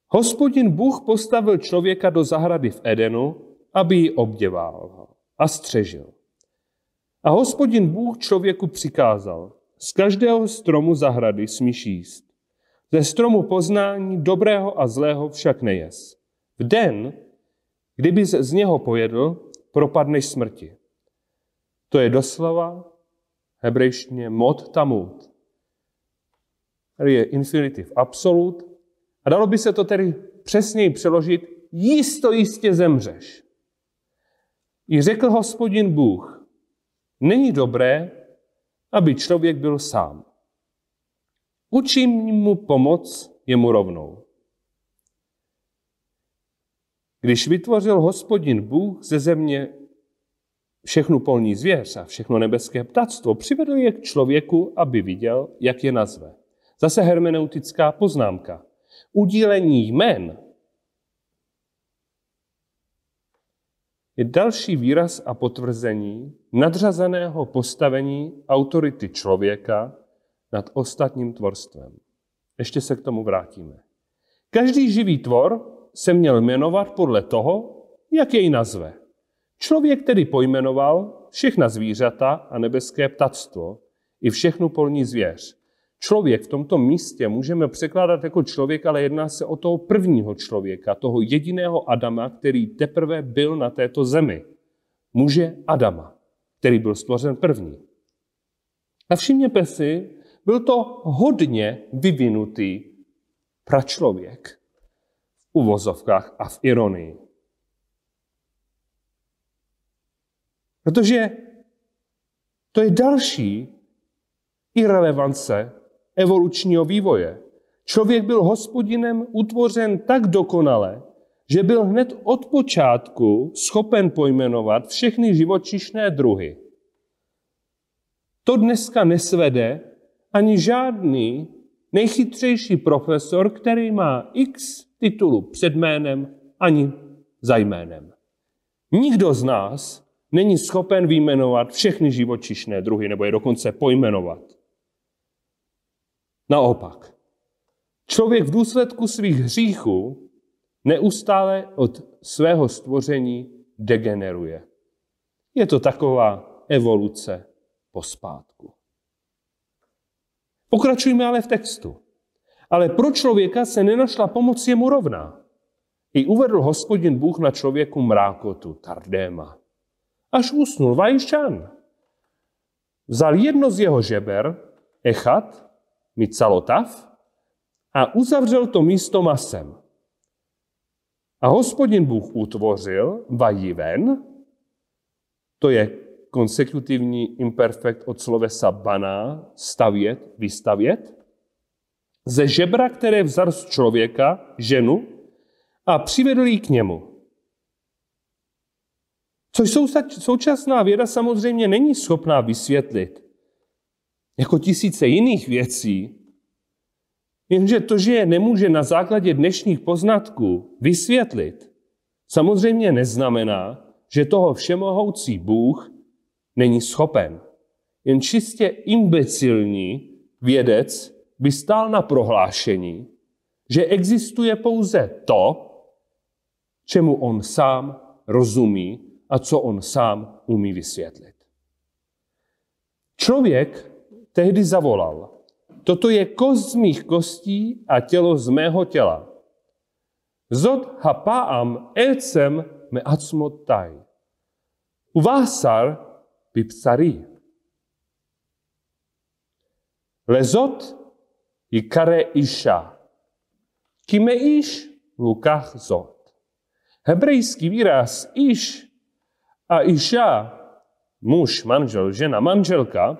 Hospodin Bůh postavil člověka do zahrady v Edenu, aby ji obděval a střežil. A hospodin Bůh člověku přikázal, z každého stromu zahrady smíš jíst. Ze stromu poznání dobrého a zlého však nejes. V den, kdyby z něho pojedl, propadneš smrti. To je doslova hebrejštině mod tamut. Tady je infinitiv absolut. A dalo by se to tedy přesněji přeložit, jisto jistě zemřeš. I řekl hospodin Bůh, není dobré, aby člověk byl sám. Učím mu pomoc jemu rovnou. Když vytvořil hospodin Bůh ze země všechnu polní zvěř a všechno nebeské ptactvo, přivedl je k člověku, aby viděl, jak je nazve. Zase hermeneutická poznámka. Udílení jmen je další výraz a potvrzení nadřazeného postavení autority člověka nad ostatním tvorstvem. Ještě se k tomu vrátíme. Každý živý tvor se měl jmenovat podle toho, jak jej nazve. Člověk tedy pojmenoval všechna zvířata a nebeské ptactvo i všechnu polní zvěř. Člověk v tomto místě můžeme překládat jako člověk, ale jedná se o toho prvního člověka, toho jediného Adama, který teprve byl na této zemi. Muže Adama, který byl stvořen první. A všimněte si, byl to hodně vyvinutý pračlověk v uvozovkách a v ironii. Protože to je další irrelevance evolučního vývoje. Člověk byl hospodinem utvořen tak dokonale, že byl hned od počátku schopen pojmenovat všechny živočišné druhy. To dneska nesvede ani žádný nejchytřejší profesor, který má x titulu před jménem ani za jménem. Nikdo z nás není schopen vyjmenovat všechny živočišné druhy, nebo je dokonce pojmenovat. Naopak, člověk v důsledku svých hříchů neustále od svého stvoření degeneruje. Je to taková evoluce pospátku. Pokračujme ale v textu. Ale pro člověka se nenašla pomoc jemu rovná. I uvedl hospodin Bůh na člověku mrákotu, tardéma. Až usnul Vajšan. Vzal jedno z jeho žeber, Echat, Micalotav, a uzavřel to místo masem. A hospodin Bůh utvořil vajiven, to je konsekutivní imperfekt od slovesa baná, stavět, vystavět, ze žebra, které vzal z člověka, ženu, a přivedl ji k němu. Což současná věda samozřejmě není schopná vysvětlit. Jako tisíce jiných věcí. Jenže to, že je nemůže na základě dnešních poznatků vysvětlit, samozřejmě neznamená, že toho všemohoucí Bůh není schopen. Jen čistě imbecilní vědec by stál na prohlášení, že existuje pouze to, čemu on sám rozumí a co on sám umí vysvětlit. Člověk tehdy zavolal, toto je kost z mých kostí a tělo z mého těla. Zod hapaam elcem me acmotai. Uvásar bipsari. Lezot kare isha. Kime ish lukach zot. Hebrejský výraz ish a iša, muž, manžel, žena, manželka,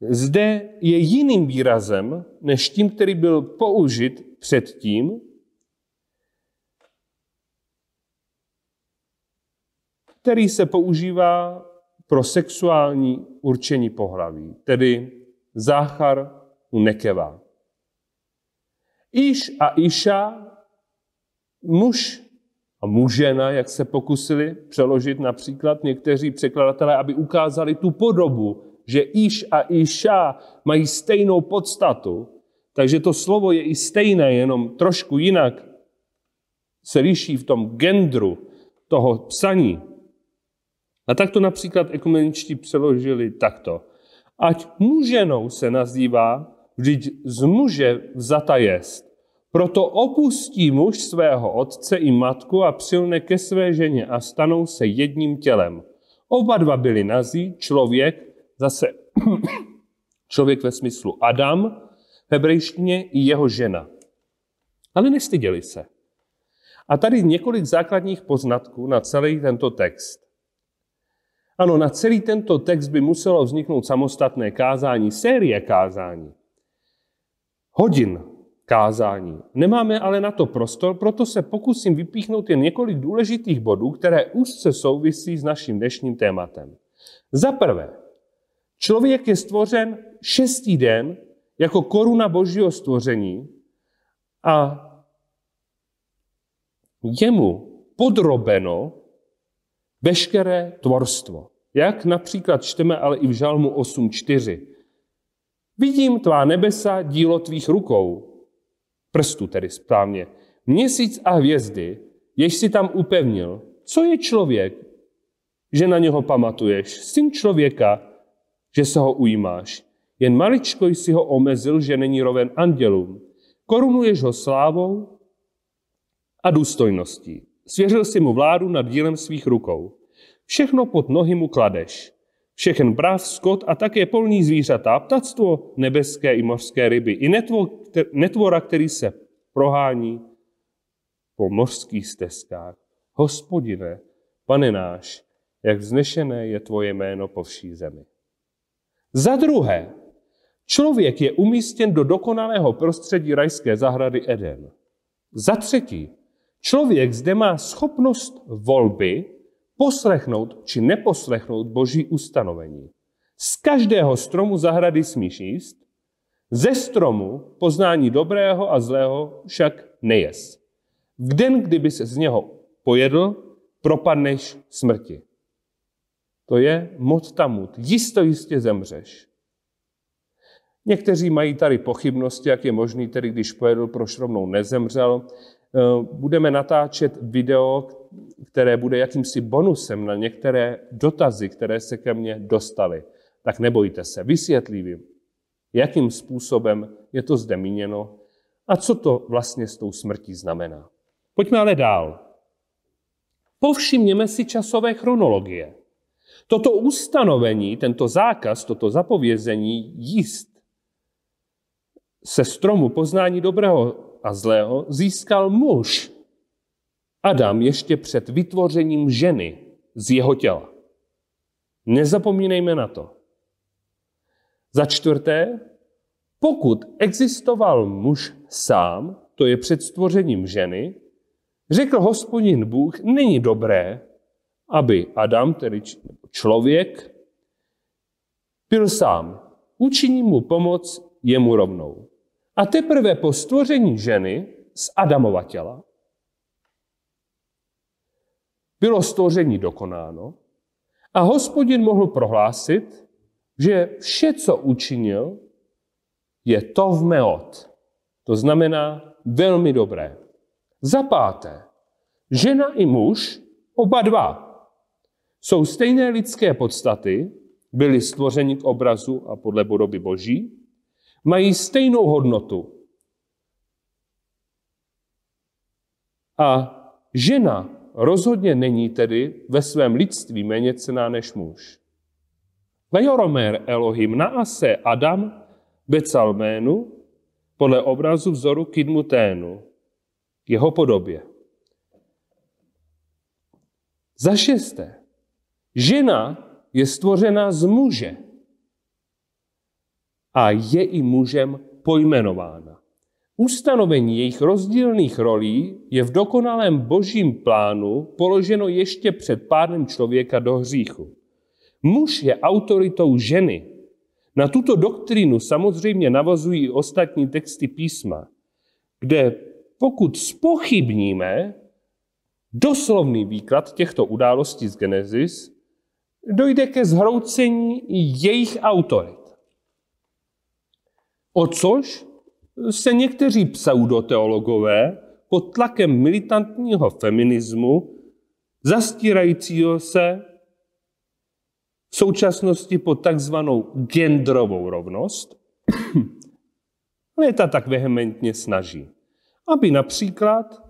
zde je jiným výrazem, než tím, který byl použit předtím, který se používá pro sexuální určení pohlaví, tedy záchar u nekeva. Iš a Iša, muž a mužena, jak se pokusili přeložit například někteří překladatelé, aby ukázali tu podobu, že Iš a Iša mají stejnou podstatu, takže to slovo je i stejné, jenom trošku jinak se liší v tom gendru toho psaní. A tak to například ekumeničtí přeložili takto. Ať muženou se nazývá, vždyť z muže vzata jest. Proto opustí muž svého otce i matku a přilne ke své ženě a stanou se jedním tělem. Oba dva byli nazí, člověk, zase člověk ve smyslu Adam, v hebrejštině i jeho žena. Ale nestyděli se. A tady několik základních poznatků na celý tento text. Ano, na celý tento text by muselo vzniknout samostatné kázání, série kázání. Hodin kázání. Nemáme ale na to prostor, proto se pokusím vypíchnout jen několik důležitých bodů, které úzce souvisí s naším dnešním tématem. Za prvé, Člověk je stvořen šestý den jako koruna božího stvoření a jemu podrobeno veškeré tvorstvo. Jak například čteme ale i v Žalmu 8.4. Vidím tvá nebesa, dílo tvých rukou, prstu tedy správně, měsíc a hvězdy, jež si tam upevnil. Co je člověk, že na něho pamatuješ? Syn člověka, že se ho ujímáš. Jen maličko jsi ho omezil, že není roven andělům. Korunuješ ho slávou a důstojností. Svěřil si mu vládu nad dílem svých rukou. Všechno pod nohy mu kladeš. Všechen brav, skot a také polní zvířata, ptactvo, nebeské i mořské ryby, i netvora, který se prohání po mořských stezkách. Hospodine, pane náš, jak vznešené je tvoje jméno po vší zemi. Za druhé, člověk je umístěn do dokonalého prostředí rajské zahrady Eden. Za třetí, člověk zde má schopnost volby poslechnout či neposlechnout boží ustanovení. Z každého stromu zahrady smíš jíst, ze stromu poznání dobrého a zlého však nejes. V den, kdyby se z něho pojedl, propadneš smrti. To je moc tamut. Jisto jistě zemřeš. Někteří mají tady pochybnosti, jak je možný, tedy když pojedl, proč rovnou nezemřel. Eh, budeme natáčet video, které bude jakýmsi bonusem na některé dotazy, které se ke mně dostaly. Tak nebojte se, vysvětlím, jakým způsobem je to zde míněno a co to vlastně s tou smrtí znamená. Pojďme ale dál. Povšimněme si časové chronologie. Toto ustanovení, tento zákaz, toto zapovězení jíst se stromu poznání dobrého a zlého získal muž, Adam ještě před vytvořením ženy z jeho těla. Nezapomínejme na to. Za čtvrté, pokud existoval muž sám, to je před stvořením ženy, řekl hospodin Bůh, není dobré, aby Adam, tedy člověk, byl sám. Učiní mu pomoc jemu rovnou. A teprve po stvoření ženy z Adamova těla bylo stvoření dokonáno a hospodin mohl prohlásit, že vše, co učinil, je to v meot. To znamená velmi dobré. Za páté, žena i muž, oba dva, jsou stejné lidské podstaty, byli stvořeni k obrazu a podle podoby Boží, mají stejnou hodnotu. A žena rozhodně není tedy ve svém lidství méně cená než muž. Vejoromer Elohim naase Adam Becalménu podle obrazu vzoru Kidmuténu, jeho podobě. Za šesté, žena je stvořena z muže a je i mužem pojmenována. Ustanovení jejich rozdílných rolí je v dokonalém božím plánu položeno ještě před pádem člověka do hříchu. Muž je autoritou ženy. Na tuto doktrínu samozřejmě navazují ostatní texty písma, kde pokud spochybníme doslovný výklad těchto událostí z Genesis, dojde ke zhroucení jejich autorit. O což se někteří pseudoteologové pod tlakem militantního feminismu, zastírajícího se v současnosti pod takzvanou genderovou rovnost, léta tak vehementně snaží, aby například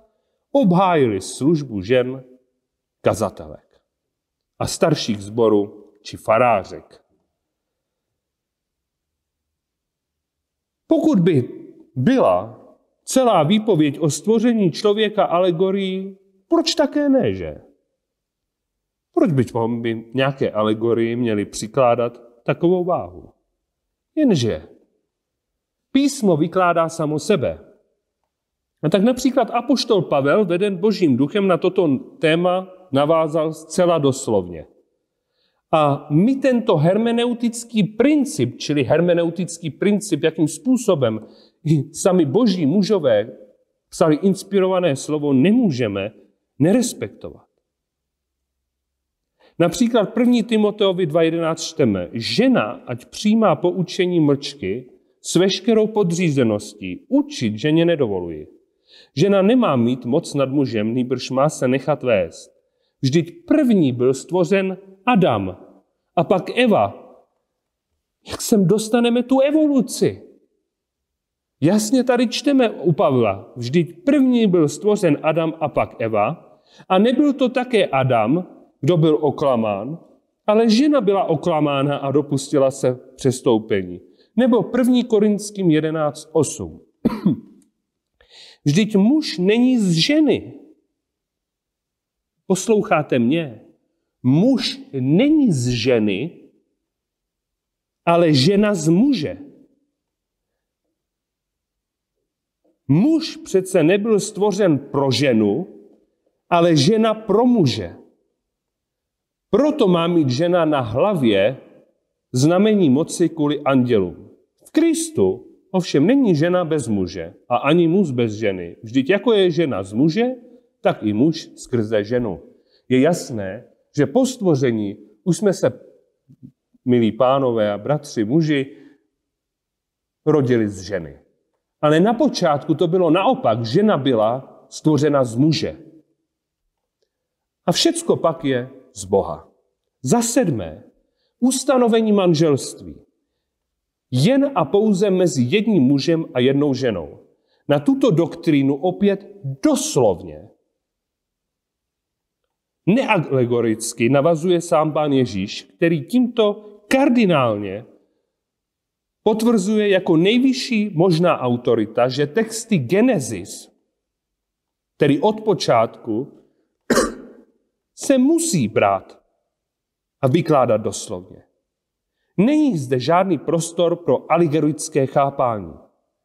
obhájili službu žen kazatelek a starších zborů či farářek. Pokud by byla celá výpověď o stvoření člověka alegorií, proč také ne, že? Proč bychom by nějaké alegorii měli přikládat takovou váhu? Jenže písmo vykládá samo sebe. A tak například apoštol Pavel, veden božím duchem, na toto téma navázal zcela doslovně. A my tento hermeneutický princip, čili hermeneutický princip, jakým způsobem sami boží mužové psali inspirované slovo, nemůžeme nerespektovat. Například 1. Timoteovi 2.11 čteme, žena, ať přijímá poučení mlčky s veškerou podřízeností, učit ženě nedovoluji. Žena nemá mít moc nad mužem, nýbrž má se nechat vést. Vždyť první byl stvořen Adam a pak Eva. Jak sem dostaneme tu evoluci? Jasně tady čteme u Pavla. Vždyť první byl stvořen Adam a pak Eva. A nebyl to také Adam, kdo byl oklamán, ale žena byla oklamána a dopustila se přestoupení. Nebo 1. Korinským 11.8. Vždyť muž není z ženy. Posloucháte mě? Muž není z ženy, ale žena z muže. Muž přece nebyl stvořen pro ženu, ale žena pro muže. Proto má mít žena na hlavě znamení moci kvůli andělům. V Kristu ovšem není žena bez muže a ani muž bez ženy. Vždyť jako je žena z muže, tak i muž skrze ženu. Je jasné, že po stvoření už jsme se, milí pánové a bratři, muži, rodili z ženy. Ale na počátku to bylo naopak. Žena byla stvořena z muže. A všecko pak je z Boha. Za sedmé, ustanovení manželství. Jen a pouze mezi jedním mužem a jednou ženou. Na tuto doktrínu opět doslovně, nealegoricky navazuje sám pán Ježíš, který tímto kardinálně potvrzuje jako nejvyšší možná autorita, že texty Genesis, tedy od počátku, se musí brát a vykládat doslovně. Není zde žádný prostor pro aligerické chápání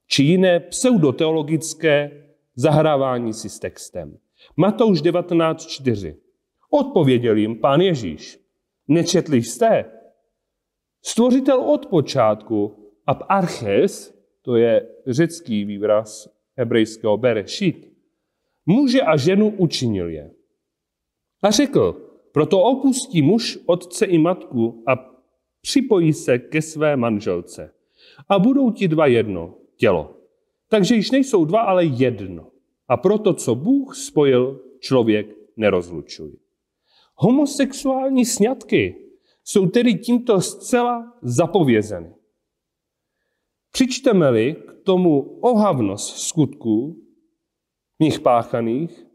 či jiné pseudoteologické zahrávání si s textem. Matouš 19.4. Odpověděl jim pán Ježíš. Nečetli jste? Stvořitel od počátku, ab arches, to je řecký výraz hebrejského berešit, muže a ženu učinil je. A řekl, proto opustí muž otce i matku a připojí se ke své manželce. A budou ti dva jedno, tělo. Takže již nejsou dva, ale jedno. A proto, co Bůh spojil, člověk nerozlučuje. Homosexuální sňatky jsou tedy tímto zcela zapovězeny. Přičteme-li k tomu ohavnost skutků, v nich páchaných,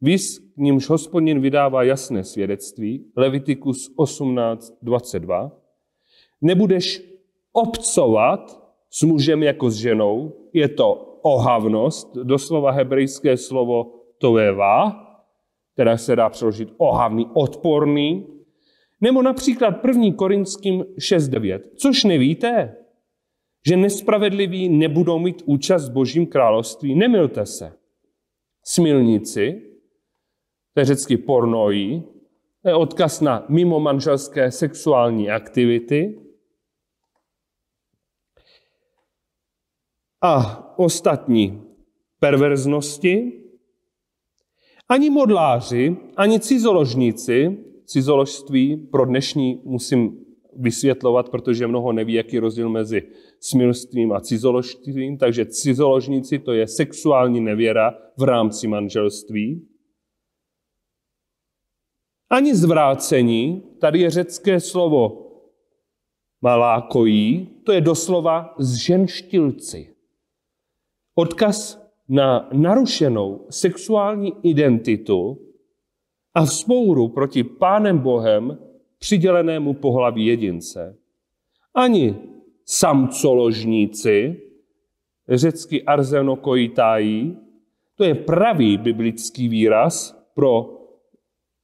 Vys, k nímž hospodin vydává jasné svědectví, Levitikus 18.22, nebudeš obcovat s mužem jako s ženou, je to ohavnost, doslova hebrejské slovo toveva, které se dá přeložit ohavný, odporný, nebo například 1. Korinským 6.9. Což nevíte, že nespravedliví nebudou mít účast v božím království. Nemilte se. Smilníci, to je řecky pornojí, to je odkaz na mimo manželské sexuální aktivity. A ostatní perverznosti, ani modláři, ani cizoložníci, cizoložství pro dnešní musím vysvětlovat, protože mnoho neví, jaký je rozdíl mezi smilstvím a cizoložstvím, takže cizoložníci to je sexuální nevěra v rámci manželství. Ani zvrácení, tady je řecké slovo malákojí, to je doslova zženštilci. Odkaz na narušenou sexuální identitu a vzpouru proti Pánem Bohem přidělenému pohlaví jedince. Ani samcoložníci, řecky arzenokoitájí, to je pravý biblický výraz pro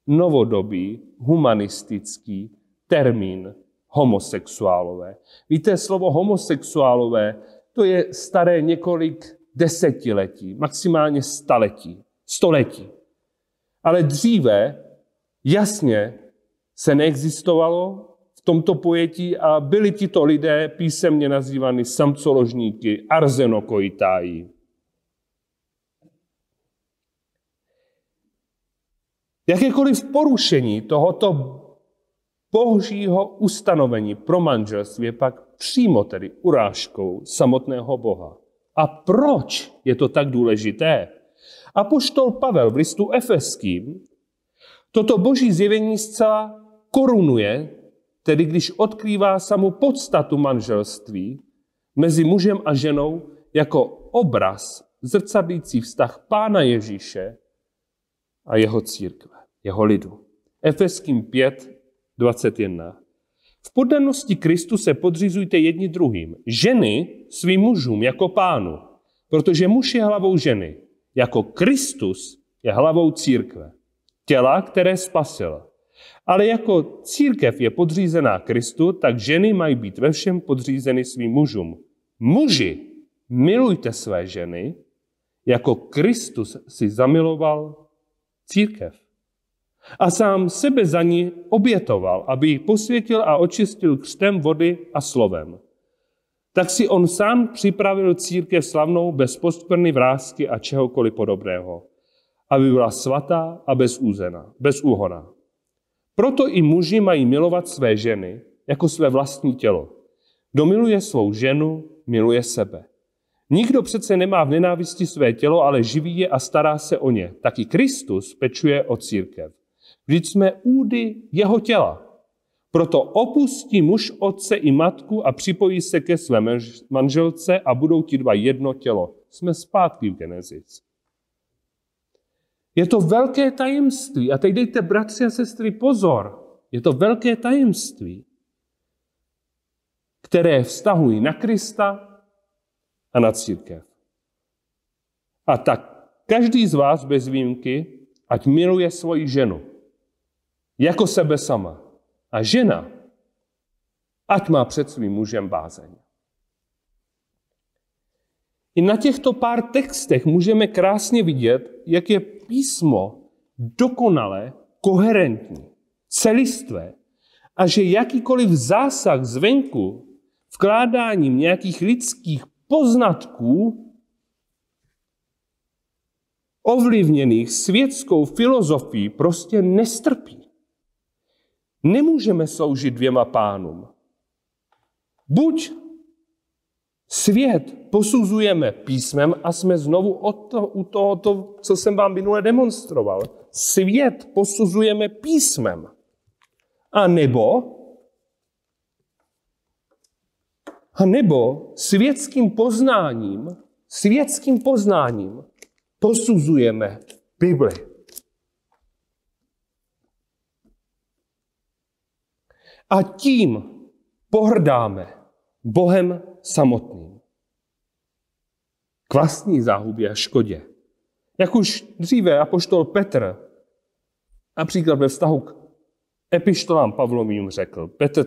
novodobý humanistický termín homosexuálové. Víte, slovo homosexuálové, to je staré několik desetiletí, maximálně staletí, století. Ale dříve jasně se neexistovalo v tomto pojetí a byli tito lidé písemně nazývány samcoložníky, arzenokoitáji. Jakékoliv porušení tohoto božího ustanovení pro manželství je pak přímo tedy urážkou samotného Boha. A proč je to tak důležité? Apoštol Pavel v listu Efeským toto boží zjevení zcela korunuje, tedy když odkrývá samu podstatu manželství mezi mužem a ženou jako obraz zrcadlící vztah Pána Ježíše a jeho církve, jeho lidu. Efeským 5, 21. V poddanosti Kristu se podřizujte jedni druhým. Ženy svým mužům jako pánu, protože muž je hlavou ženy, jako Kristus je hlavou církve, těla, které spasil. Ale jako církev je podřízená Kristu, tak ženy mají být ve všem podřízeny svým mužům. Muži, milujte své ženy, jako Kristus si zamiloval církev. A sám sebe za ní obětoval, aby ji posvětil a očistil křtem vody a slovem. Tak si on sám připravil církev slavnou bez poskvrny, vrázky a čehokoliv podobného, aby byla svatá a bezúzená, bezúhona. Proto i muži mají milovat své ženy jako své vlastní tělo. Kdo miluje svou ženu, miluje sebe. Nikdo přece nemá v nenávisti své tělo, ale živí je a stará se o ně. Taky Kristus pečuje o církev. Vždyť jsme údy jeho těla. Proto opustí muž otce i matku a připojí se ke své manželce a budou ti dva jedno tělo. Jsme zpátky v Genesis. Je to velké tajemství. A teď dejte, bratři a sestry, pozor. Je to velké tajemství, které vztahují na Krista a na církev. A tak každý z vás bez výjimky, ať miluje svoji ženu jako sebe sama. A žena, ať má před svým mužem bázeň. I na těchto pár textech můžeme krásně vidět, jak je písmo dokonale koherentní, celistvé a že jakýkoliv zásah zvenku vkládáním nějakých lidských poznatků ovlivněných světskou filozofií prostě nestrpí. Nemůžeme sloužit dvěma pánům. Buď svět posuzujeme písmem a jsme znovu od to, u tohoto, co jsem vám minule demonstroval. Svět posuzujeme písmem. A nebo, a nebo světským poznáním, světským poznáním posuzujeme Bibli. A tím pohrdáme Bohem samotným. K vlastní záhubě a škodě. Jak už dříve apoštol Petr, například ve vztahu k epištolám Pavlovým řekl, Petr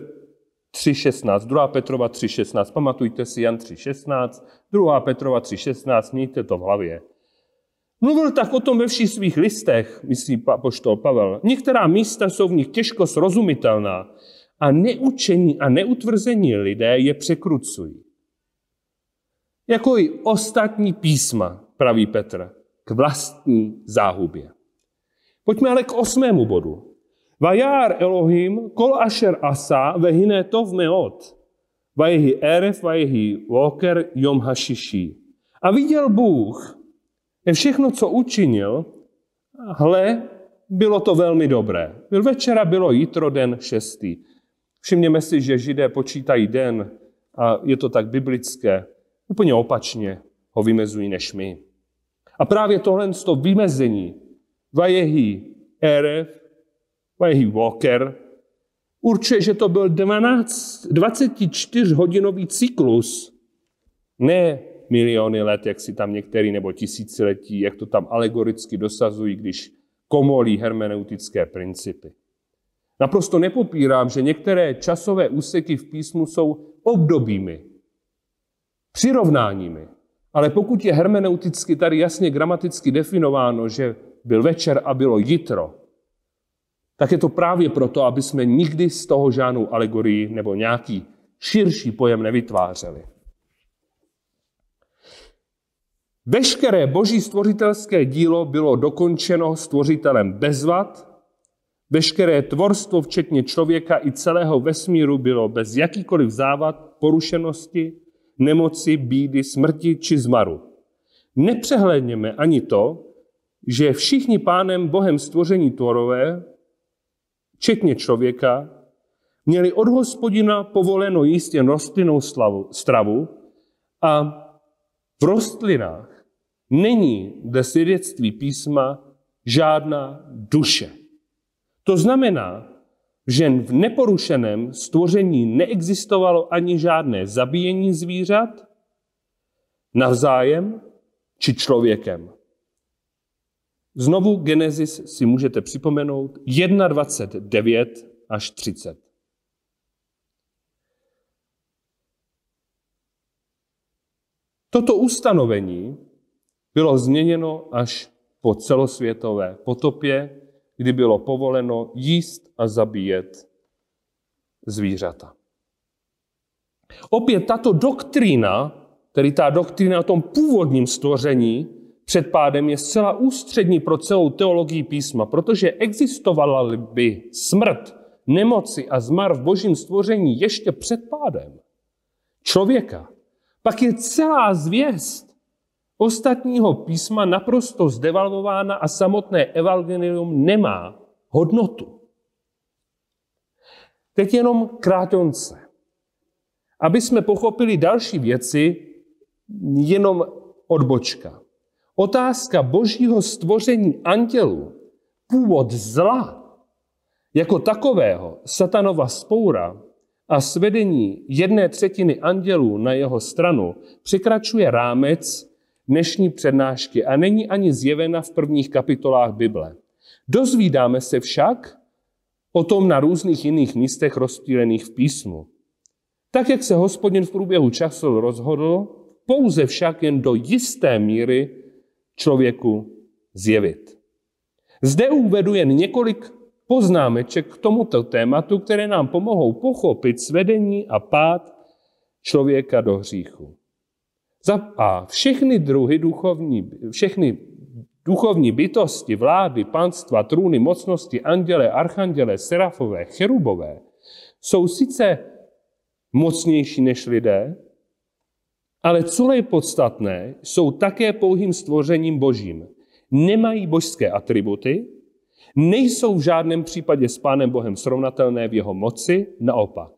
3.16, 2. Petrova 3.16, pamatujte si Jan 3.16, 2. Petrova 3.16, mějte to v hlavě. Mluvil tak o tom ve všech svých listech, myslí apoštol Pavel. Některá místa jsou v nich těžko srozumitelná, a neučení a neutvrzení lidé je překrucují. Jako i ostatní písma, praví Petr, k vlastní záhubě. Pojďme ale k osmému bodu. Vajár Elohim kol asher asa vehine tov meot. Vajehi eref, vajehi walker yom hashishi. A viděl Bůh, že všechno, co učinil, hle, bylo to velmi dobré. Byl večera, bylo jitro, den šestý. Všimněme si, že židé počítají den a je to tak biblické. Úplně opačně ho vymezují než my. A právě tohle to vymezení Vajehi Erev, Vajehi Walker, určuje, že to byl 12, 24-hodinový cyklus, ne miliony let, jak si tam některý, nebo tisíciletí, jak to tam alegoricky dosazují, když komolí hermeneutické principy. Naprosto nepopírám, že některé časové úseky v písmu jsou obdobími, přirovnáními. Ale pokud je hermeneuticky tady jasně gramaticky definováno, že byl večer a bylo jitro, tak je to právě proto, aby jsme nikdy z toho žádnou alegorii nebo nějaký širší pojem nevytvářeli. Veškeré boží stvořitelské dílo bylo dokončeno stvořitelem bez vad, veškeré tvorstvo, včetně člověka i celého vesmíru, bylo bez jakýkoliv závad, porušenosti, nemoci, bídy, smrti či zmaru. Nepřehledněme ani to, že všichni pánem Bohem stvoření tvorové, včetně člověka, měli od hospodina povoleno jíst jen rostlinnou stravu a v rostlinách není dle svědectví písma žádná duše. To znamená, že v neporušeném stvoření neexistovalo ani žádné zabíjení zvířat navzájem či člověkem. Znovu Genesis si můžete připomenout 1.29 až 30. Toto ustanovení bylo změněno až po celosvětové potopě, kdy bylo povoleno jíst a zabíjet zvířata. Opět tato doktrína, tedy ta doktrína o tom původním stvoření před pádem, je zcela ústřední pro celou teologii písma, protože existovala by smrt, nemoci a zmar v božím stvoření ještě před pádem člověka, pak je celá zvěst ostatního písma naprosto zdevalvována a samotné evangelium nemá hodnotu. Teď jenom krátonce. Aby jsme pochopili další věci, jenom odbočka. Otázka božího stvoření andělů, původ zla, jako takového, satanova spoura, a svedení jedné třetiny andělů na jeho stranu překračuje rámec dnešní přednášky a není ani zjevena v prvních kapitolách Bible. Dozvídáme se však o tom na různých jiných místech rozptýlených v písmu. Tak, jak se hospodin v průběhu času rozhodl, pouze však jen do jisté míry člověku zjevit. Zde uvedu jen několik poznámeček k tomuto tématu, které nám pomohou pochopit svedení a pád člověka do hříchu. Za A. Všechny druhy duchovní, všechny duchovní bytosti, vlády, panstva, trůny, mocnosti, anděle, archanděle, serafové, cherubové jsou sice mocnější než lidé, ale co je podstatné, jsou také pouhým stvořením božím. Nemají božské atributy, nejsou v žádném případě s Pánem Bohem srovnatelné v jeho moci, naopak.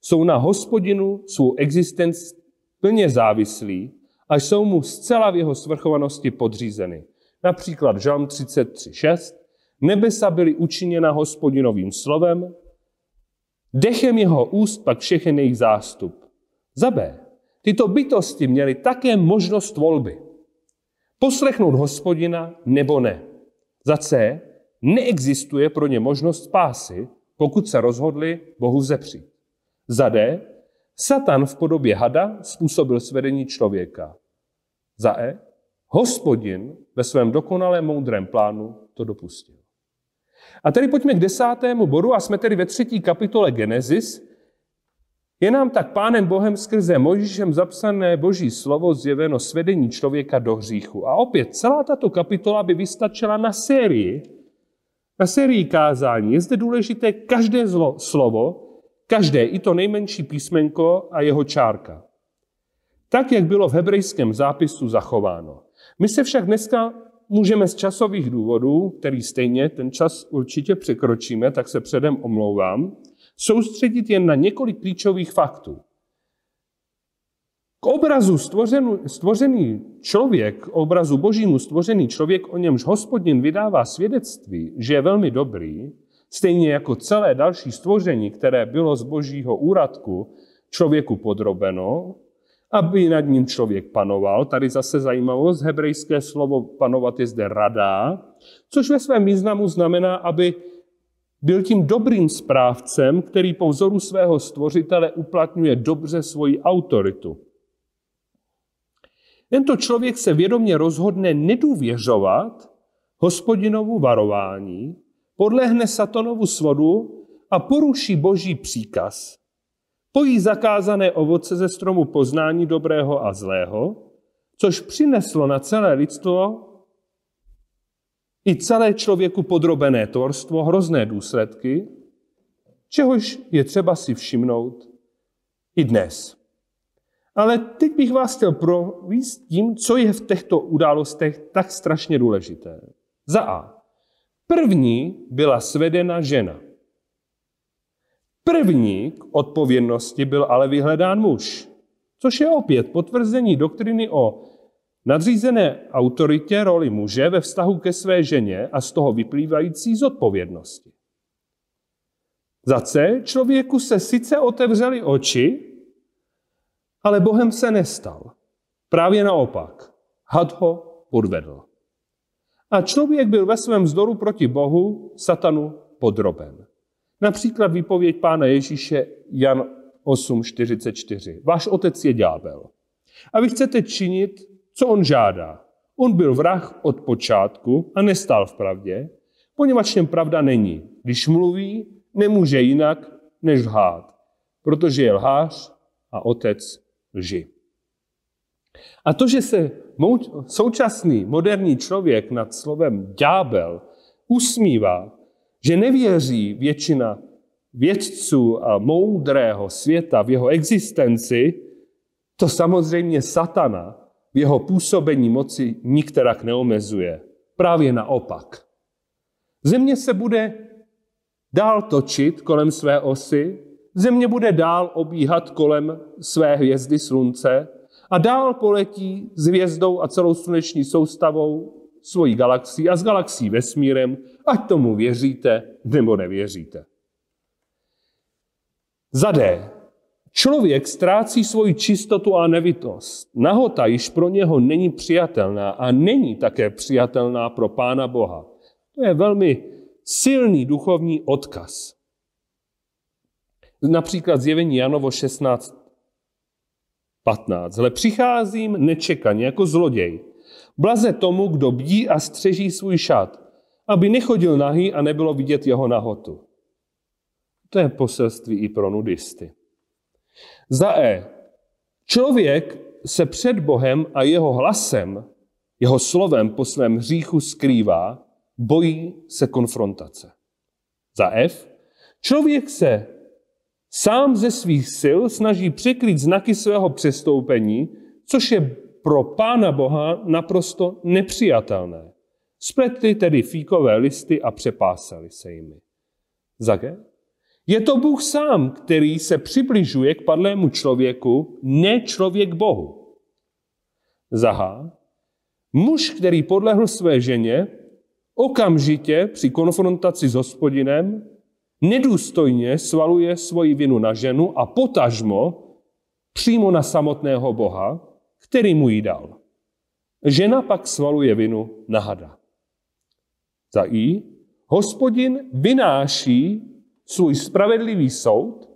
Jsou na hospodinu svou existenci plně závislí a jsou mu zcela v jeho svrchovanosti podřízeny. Například Žalm 33.6. Nebesa byly učiněna hospodinovým slovem, dechem jeho úst pak všechny jejich zástup. Za B. Tyto bytosti měly také možnost volby. Poslechnout hospodina nebo ne. Za C neexistuje pro ně možnost spásy, pokud se rozhodli Bohu zepřít. Za D. Satan v podobě hada způsobil svedení člověka. Za E. Hospodin ve svém dokonalém moudrém plánu to dopustil. A tedy pojďme k desátému bodu a jsme tedy ve třetí kapitole Genesis. Je nám tak pánem Bohem skrze Mojžíšem zapsané boží slovo zjeveno svedení člověka do hříchu. A opět celá tato kapitola by vystačila na sérii na sérii kázání je zde důležité každé zlo, slovo, každé i to nejmenší písmenko a jeho čárka. Tak, jak bylo v hebrejském zápisu zachováno. My se však dneska můžeme z časových důvodů, který stejně ten čas určitě překročíme, tak se předem omlouvám, soustředit jen na několik klíčových faktů. K obrazu stvořený, stvořený člověk, k obrazu božímu stvořený člověk, o němž hospodin vydává svědectví, že je velmi dobrý, stejně jako celé další stvoření, které bylo z božího úradku člověku podrobeno, aby nad ním člověk panoval. Tady zase zajímavost, hebrejské slovo panovat je zde rada, což ve svém významu znamená, aby byl tím dobrým správcem, který po vzoru svého stvořitele uplatňuje dobře svoji autoritu. Tento člověk se vědomě rozhodne nedůvěřovat hospodinovu varování, podlehne satanovu svodu a poruší boží příkaz, pojí zakázané ovoce ze stromu poznání dobrého a zlého, což přineslo na celé lidstvo i celé člověku podrobené tvorstvo hrozné důsledky, čehož je třeba si všimnout i dnes. Ale teď bych vás chtěl províst tím, co je v těchto událostech tak strašně důležité. Za A. První byla svedena žena. První k odpovědnosti byl ale vyhledán muž, což je opět potvrzení doktriny o nadřízené autoritě roli muže ve vztahu ke své ženě a z toho vyplývající zodpovědnosti. Za C. Člověku se sice otevřely oči, ale Bohem se nestal. Právě naopak. Had ho podvedl. A člověk byl ve svém vzdoru proti Bohu, satanu, podroben. Například výpověď pána Ježíše Jan 8.44. Váš otec je ďábel. A vy chcete činit, co on žádá. On byl vrah od počátku a nestál v pravdě, poněvadž něm pravda není. Když mluví, nemůže jinak, než lhát, protože je lhář a otec lži. A to, že se současný moderní člověk nad slovem ďábel usmívá, že nevěří většina vědců a moudrého světa v jeho existenci, to samozřejmě satana v jeho působení moci nikterak neomezuje. Právě naopak. Země se bude dál točit kolem své osy, země bude dál obíhat kolem své hvězdy slunce a dál poletí s hvězdou a celou sluneční soustavou svojí galaxii a s galaxií vesmírem, ať tomu věříte nebo nevěříte. Za D. Člověk ztrácí svoji čistotu a nevitost. Nahota již pro něho není přijatelná a není také přijatelná pro Pána Boha. To je velmi silný duchovní odkaz. Například zjevení Janovo 16, 15. Hle, přicházím nečekaně jako zloděj. Blaze tomu, kdo bdí a střeží svůj šat, aby nechodil nahý a nebylo vidět jeho nahotu. To je poselství i pro nudisty. Za E. Člověk se před Bohem a jeho hlasem, jeho slovem po svém hříchu skrývá, bojí se konfrontace. Za F. Člověk se sám ze svých sil snaží překrýt znaky svého přestoupení, což je pro Pána Boha naprosto nepřijatelné. Spletli tedy fíkové listy a přepásali se jimi. Za G. Je to Bůh sám, který se přibližuje k padlému člověku, ne člověk Bohu. Zahá. Muž, který podlehl své ženě, okamžitě při konfrontaci s hospodinem nedůstojně svaluje svoji vinu na ženu a potažmo přímo na samotného Boha, který mu ji dal. Žena pak svaluje vinu na hada. Za I. Hospodin vynáší svůj spravedlivý soud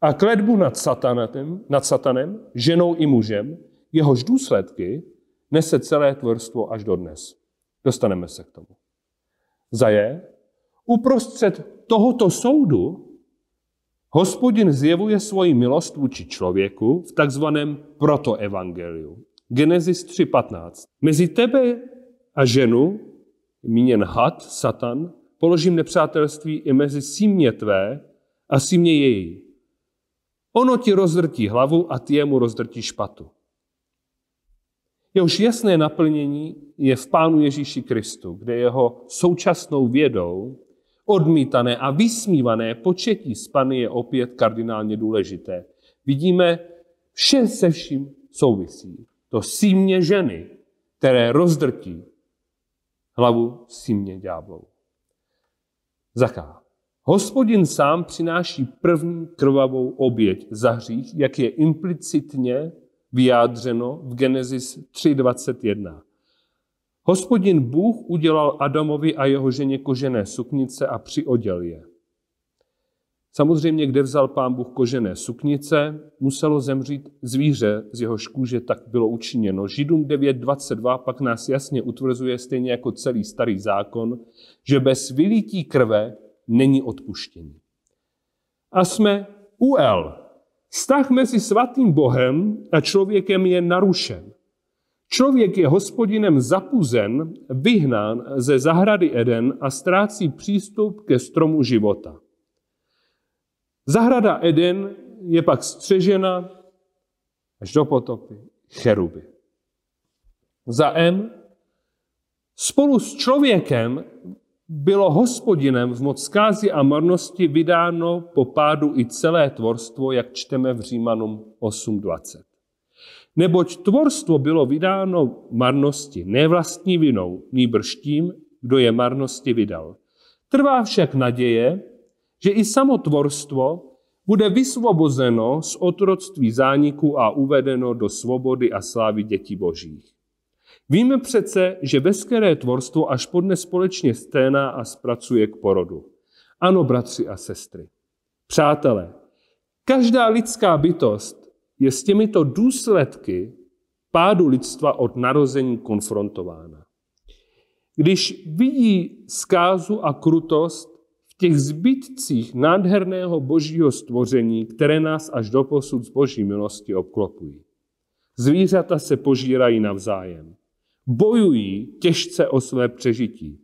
a kledbu nad satanem, nad satanem, ženou i mužem, jehož důsledky nese celé tvorstvo až do dnes. Dostaneme se k tomu. Za je, uprostřed tohoto soudu hospodin zjevuje svoji milost vůči člověku v takzvaném protoevangeliu. Genesis 3.15. Mezi tebe a ženu, míněn had, satan, položím nepřátelství i mezi símě tvé a símě její. Ono ti rozdrtí hlavu a ty jemu rozdrtí špatu. Jehož jasné naplnění je v Pánu Ježíši Kristu, kde jeho současnou vědou odmítané a vysmívané početí z Pany je opět kardinálně důležité. Vidíme, vše se vším souvisí. To símě ženy, které rozdrtí hlavu símě ďáblou. Zaká. Hospodin sám přináší první krvavou oběť za hřích, jak je implicitně vyjádřeno v Genesis 3.21. Hospodin Bůh udělal Adamovi a jeho ženě kožené suknice a přioděl je. Samozřejmě, kde vzal pán Bůh kožené suknice, muselo zemřít zvíře, z jeho kůže tak bylo učiněno. Židům 9.22 pak nás jasně utvrzuje, stejně jako celý starý zákon, že bez vylítí krve není odpuštění. A jsme u L. Vztah mezi svatým Bohem a člověkem je narušen. Člověk je hospodinem zapuzen, vyhnán ze zahrady Eden a ztrácí přístup ke stromu života. Zahrada Eden je pak střežena až do potopy cheruby. Za M spolu s člověkem bylo hospodinem v moc a marnosti vydáno po pádu i celé tvorstvo, jak čteme v Římanům 8.20. Neboť tvorstvo bylo vydáno marnosti, ne vlastní vinou, nýbrž tím, kdo je marnosti vydal. Trvá však naděje, že i samotvorstvo bude vysvobozeno z otroctví zániku a uvedeno do svobody a slávy dětí božích. Víme přece, že veškeré tvorstvo až podne společně scéna a zpracuje k porodu. Ano, bratři a sestry. Přátelé, každá lidská bytost je s těmito důsledky pádu lidstva od narození konfrontována. Když vidí zkázu a krutost v těch zbytcích nádherného božího stvoření, které nás až do posud z boží milosti obklopují. Zvířata se požírají navzájem. Bojují těžce o své přežití.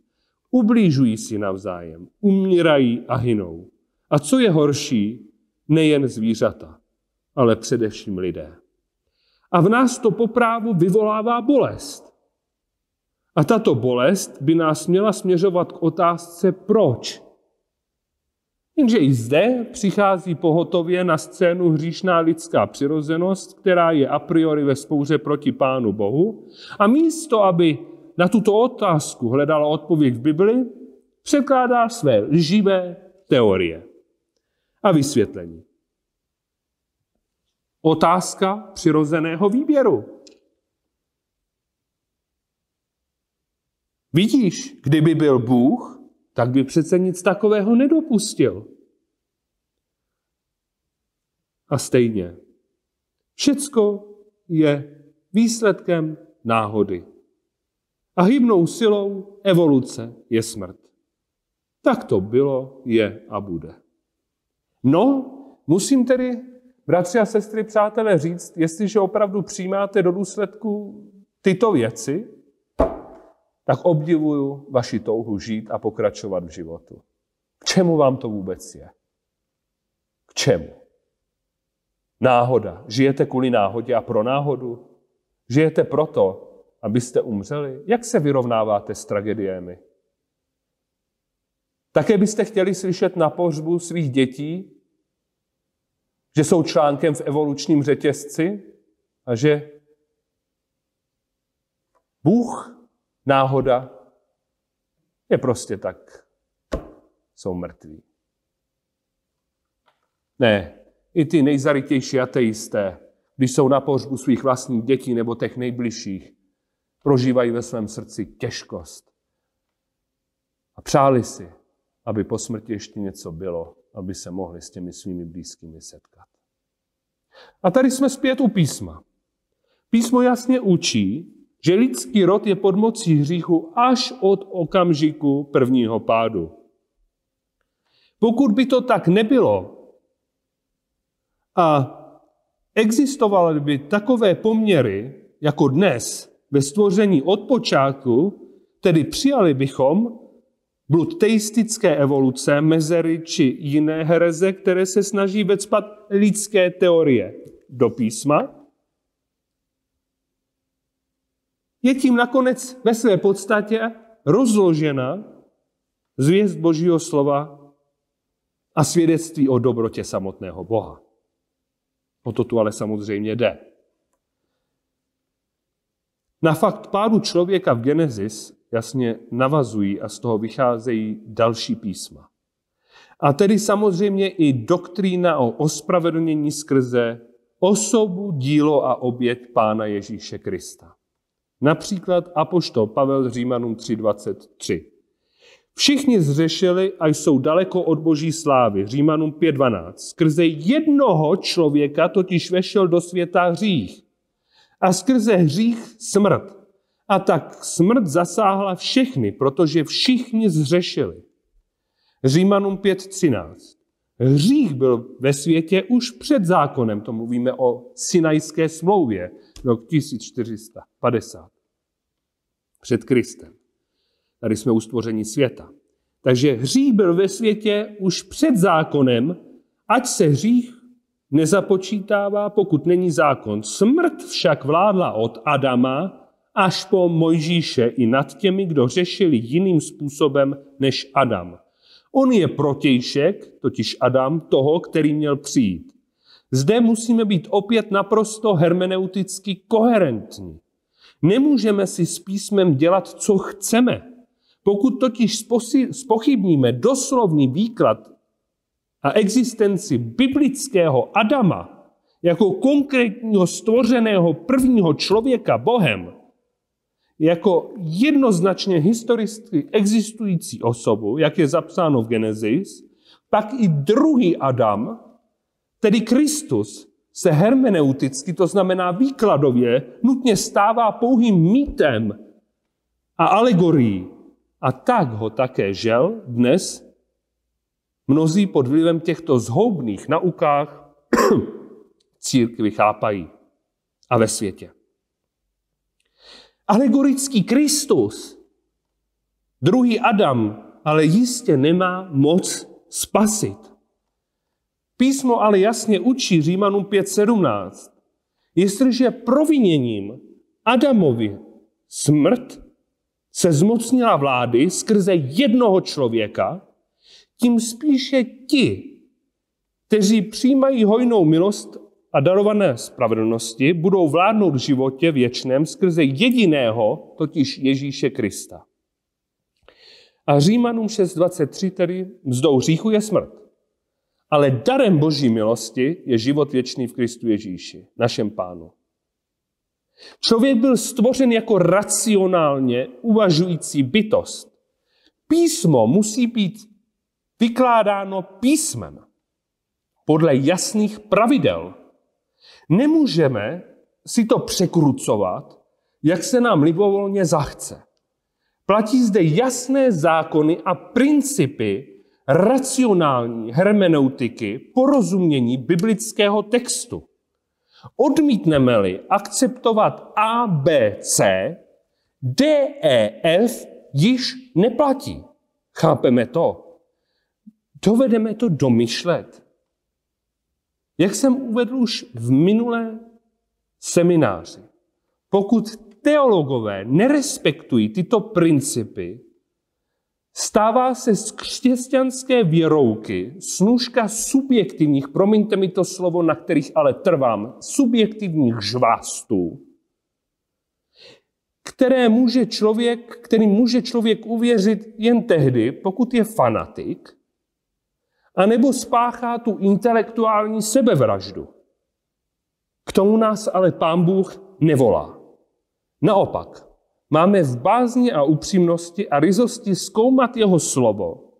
Ublížují si navzájem. Umírají a hynou. A co je horší, nejen zvířata, ale především lidé. A v nás to poprávu vyvolává bolest. A tato bolest by nás měla směřovat k otázce proč. Jenže i zde přichází pohotově na scénu hříšná lidská přirozenost, která je a priori ve spouře proti Pánu Bohu. A místo, aby na tuto otázku hledala odpověď v Bibli, překládá své lživé teorie a vysvětlení. Otázka přirozeného výběru. Vidíš, kdyby byl Bůh, tak by přece nic takového nedopustil. A stejně, všecko je výsledkem náhody. A hybnou silou evoluce je smrt. Tak to bylo, je a bude. No, musím tedy, bratři a sestry, přátelé, říct, jestliže opravdu přijímáte do důsledku tyto věci, tak obdivuju vaši touhu žít a pokračovat v životu. K čemu vám to vůbec je? K čemu? Náhoda. Žijete kvůli náhodě a pro náhodu? Žijete proto, abyste umřeli? Jak se vyrovnáváte s tragédiemi? Také byste chtěli slyšet na pohřbu svých dětí, že jsou článkem v evolučním řetězci a že Bůh náhoda, je prostě tak. Jsou mrtví. Ne, i ty nejzarytější ateisté, když jsou na pohřbu svých vlastních dětí nebo těch nejbližších, prožívají ve svém srdci těžkost. A přáli si, aby po smrti ještě něco bylo, aby se mohli s těmi svými blízkými setkat. A tady jsme zpět u písma. Písmo jasně učí, že lidský rod je pod mocí hříchu až od okamžiku prvního pádu. Pokud by to tak nebylo a existovaly by takové poměry jako dnes ve stvoření od počátku, tedy přijali bychom blud teistické evoluce, mezery či jiné hereze, které se snaží vecpat lidské teorie do písma, je tím nakonec ve své podstatě rozložena zvěst Božího slova a svědectví o dobrotě samotného Boha. O to tu ale samozřejmě jde. Na fakt pádu člověka v Genesis jasně navazují a z toho vycházejí další písma. A tedy samozřejmě i doktrína o ospravedlnění skrze osobu, dílo a oběť Pána Ježíše Krista. Například apoštol Pavel Římanům 3.23. Všichni zřešili a jsou daleko od boží slávy. Římanům 5.12. Skrze jednoho člověka totiž vešel do světa hřích. A skrze hřích smrt. A tak smrt zasáhla všechny, protože všichni zřešili. Římanům 5.13. Hřích byl ve světě už před zákonem, to mluvíme o Sinajské smlouvě, rok 1450. Před Kristem. Tady jsme u stvoření světa. Takže hřích byl ve světě už před zákonem, ať se hřích nezapočítává, pokud není zákon. Smrt však vládla od Adama až po Mojžíše i nad těmi, kdo řešili jiným způsobem než Adam. On je protějšek, totiž Adam, toho, který měl přijít. Zde musíme být opět naprosto hermeneuticky koherentní. Nemůžeme si s písmem dělat, co chceme. Pokud totiž spochybníme doslovný výklad a existenci biblického Adama jako konkrétního stvořeného prvního člověka Bohem, jako jednoznačně historicky existující osobu, jak je zapsáno v Genesis, pak i druhý Adam, tedy Kristus, se hermeneuticky, to znamená výkladově, nutně stává pouhým mýtem a alegorií. A tak ho také žel dnes mnozí pod vlivem těchto zhoubných naukách církvy chápají a ve světě. Alegorický Kristus, druhý Adam, ale jistě nemá moc spasit. Písmo ale jasně učí Římanům 5.17. Jestliže proviněním Adamovi smrt se zmocnila vlády skrze jednoho člověka, tím spíše ti, kteří přijímají hojnou milost a darované spravedlnosti budou vládnout v životě věčném skrze jediného, totiž Ježíše Krista. A Římanům 6.23 tedy mzdou hříchu je smrt. Ale darem boží milosti je život věčný v Kristu Ježíši, našem pánu. Člověk byl stvořen jako racionálně uvažující bytost. Písmo musí být vykládáno písmem podle jasných pravidel, Nemůžeme si to překrucovat, jak se nám libovolně zachce. Platí zde jasné zákony a principy racionální hermeneutiky porozumění biblického textu. Odmítneme-li akceptovat A, B, C, D, E, F již neplatí. Chápeme to? Dovedeme to domyšlet. Jak jsem uvedl už v minulé semináři, pokud teologové nerespektují tyto principy, stává se z křesťanské věrouky snůžka subjektivních, promiňte mi to slovo, na kterých ale trvám, subjektivních žvástů, které může člověk, který může člověk uvěřit jen tehdy, pokud je fanatik, a nebo spáchá tu intelektuální sebevraždu. K tomu nás ale pán Bůh nevolá. Naopak, máme v bázni a upřímnosti a ryzosti zkoumat jeho slovo,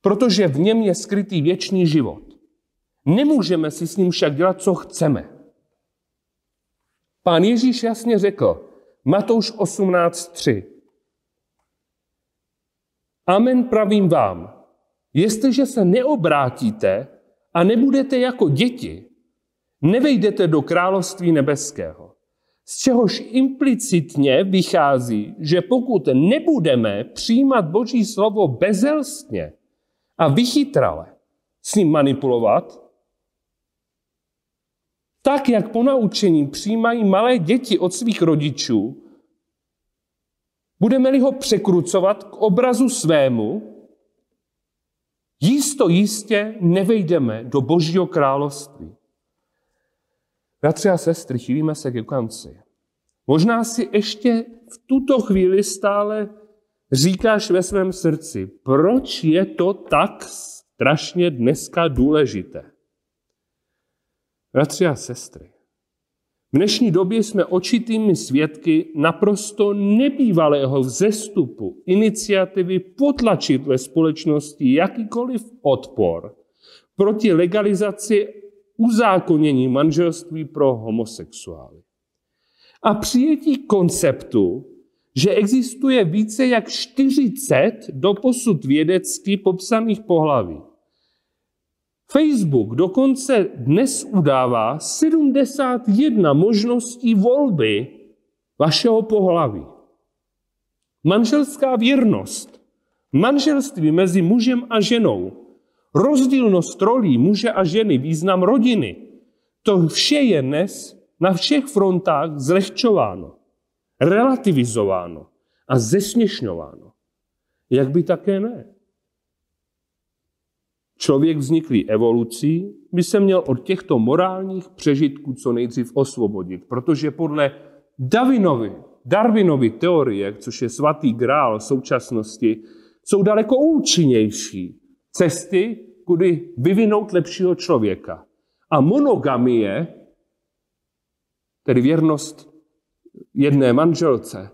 protože v něm je skrytý věčný život. Nemůžeme si s ním však dělat, co chceme. Pán Ježíš jasně řekl, Matouš 18.3. Amen pravím vám, Jestliže se neobrátíte a nebudete jako děti, nevejdete do království nebeského. Z čehož implicitně vychází, že pokud nebudeme přijímat Boží slovo bezelstně a vychytrale s ním manipulovat, tak, jak po naučení přijímají malé děti od svých rodičů, budeme-li ho překrucovat k obrazu svému, Jisto jistě nevejdeme do Božího království. Bratři a sestry, chýlíme se ke konci. Možná si ještě v tuto chvíli stále říkáš ve svém srdci, proč je to tak strašně dneska důležité. Bratři a sestry, V dnešní době jsme očitými svědky naprosto nebývalého vzestupu iniciativy potlačit ve společnosti jakýkoliv odpor proti legalizaci uzákonění manželství pro homosexuály. A přijetí konceptu, že existuje více jak 40 doposud vědecky popsaných pohlaví. Facebook dokonce dnes udává 71 možností volby vašeho pohlaví. Manželská věrnost, manželství mezi mužem a ženou, rozdílnost rolí muže a ženy, význam rodiny, to vše je dnes na všech frontách zlehčováno, relativizováno a zesměšňováno. Jak by také ne? Člověk vzniklý evolucí by se měl od těchto morálních přežitků co nejdřív osvobodit, protože podle Darwinovy, Darwinovy teorie, což je svatý grál současnosti, jsou daleko účinnější cesty, kudy vyvinout lepšího člověka. A monogamie, tedy věrnost jedné manželce,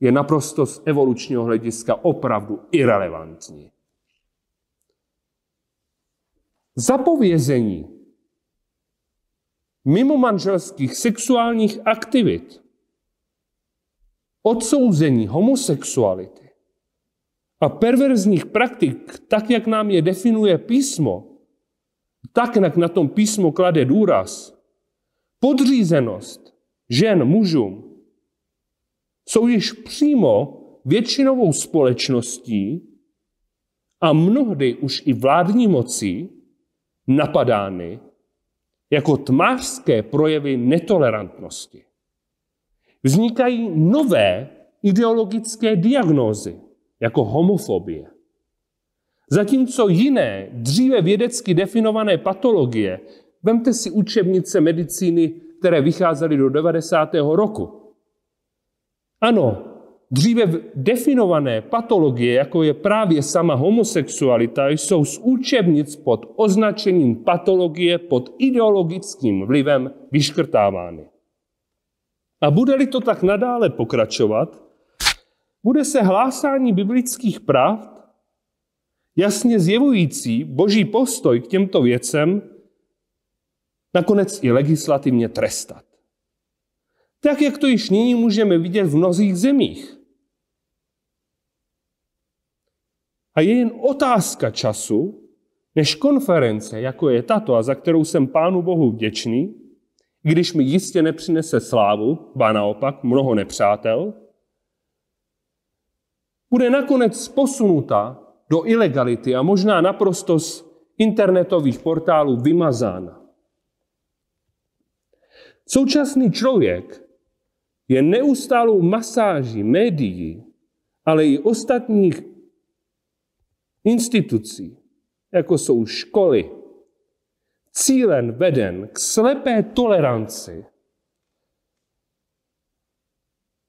je naprosto z evolučního hlediska opravdu irrelevantní. Zapovězení mimo manželských sexuálních aktivit, odsouzení homosexuality a perverzních praktik, tak jak nám je definuje písmo, tak jak na tom písmo klade důraz, podřízenost žen mužům, jsou již přímo většinovou společností a mnohdy už i vládní mocí napadány jako tmářské projevy netolerantnosti. Vznikají nové ideologické diagnózy, jako homofobie. Zatímco jiné, dříve vědecky definované patologie, vemte si učebnice medicíny, které vycházely do 90. roku. Ano, Dříve definované patologie, jako je právě sama homosexualita, jsou z učebnic pod označením patologie pod ideologickým vlivem vyškrtávány. A bude-li to tak nadále pokračovat, bude se hlásání biblických pravd, jasně zjevující boží postoj k těmto věcem, nakonec i legislativně trestat. Tak, jak to již nyní můžeme vidět v mnozích zemích. A je jen otázka času, než konference, jako je tato, a za kterou jsem Pánu Bohu vděčný, když mi jistě nepřinese slávu, ba naopak mnoho nepřátel, bude nakonec posunuta do ilegality a možná naprosto z internetových portálů vymazána. Současný člověk je neustálou masáží médií, ale i ostatních institucí, jako jsou školy, cílen veden k slepé toleranci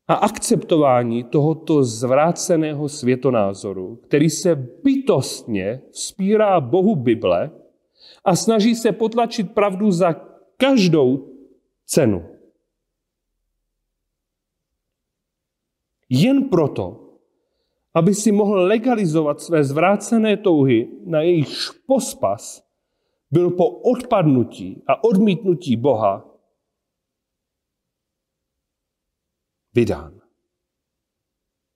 a akceptování tohoto zvráceného světonázoru, který se bytostně vzpírá Bohu Bible a snaží se potlačit pravdu za každou cenu. Jen proto, aby si mohl legalizovat své zvrácené touhy, na jejich pospas byl po odpadnutí a odmítnutí Boha vydán.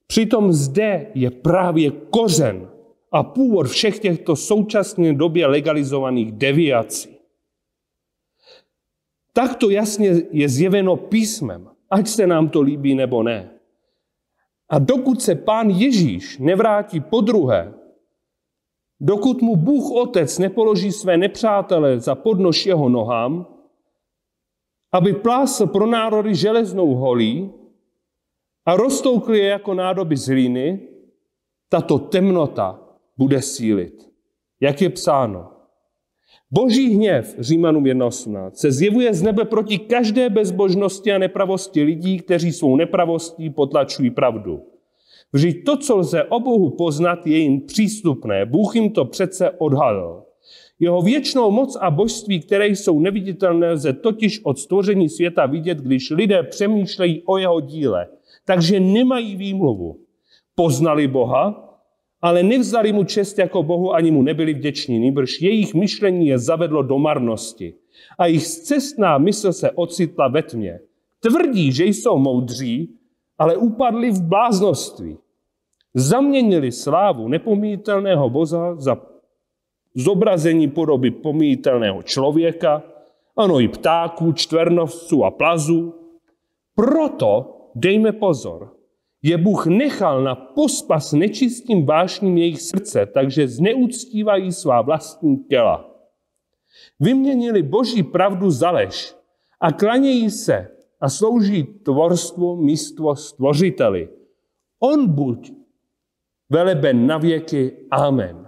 Přitom zde je právě kořen a původ všech těchto současné době legalizovaných deviací. Tak to jasně je zjeveno písmem, ať se nám to líbí nebo ne. A dokud se pán Ježíš nevrátí po druhé, dokud mu Bůh Otec nepoloží své nepřátele za podnož jeho nohám, aby plásl pro národy železnou holí a roztoukl je jako nádoby z hlíny, tato temnota bude sílit. Jak je psáno, Boží hněv, Římanům 1.18, se zjevuje z nebe proti každé bezbožnosti a nepravosti lidí, kteří svou nepravostí potlačují pravdu. Vždyť to, co lze o Bohu poznat, je jim přístupné. Bůh jim to přece odhalil. Jeho věčnou moc a božství, které jsou neviditelné, lze totiž od stvoření světa vidět, když lidé přemýšlejí o jeho díle. Takže nemají výmluvu. Poznali Boha, ale nevzali mu čest jako Bohu, ani mu nebyli vděční. Nýbrž jejich myšlení je zavedlo do marnosti. A jejich cestná mysl se ocitla ve tmě. Tvrdí, že jsou moudří, ale upadli v bláznoství. Zaměnili slávu nepomítelného Boza za zobrazení podoby pomítelného člověka, ano i ptáků, čtvernovců a plazů. Proto dejme pozor, je Bůh nechal na pospas nečistým vášním jejich srdce, takže zneuctívají svá vlastní těla. Vyměnili boží pravdu za lež a klanějí se a slouží tvorstvu místo stvořiteli. On buď veleben na věky. Amen.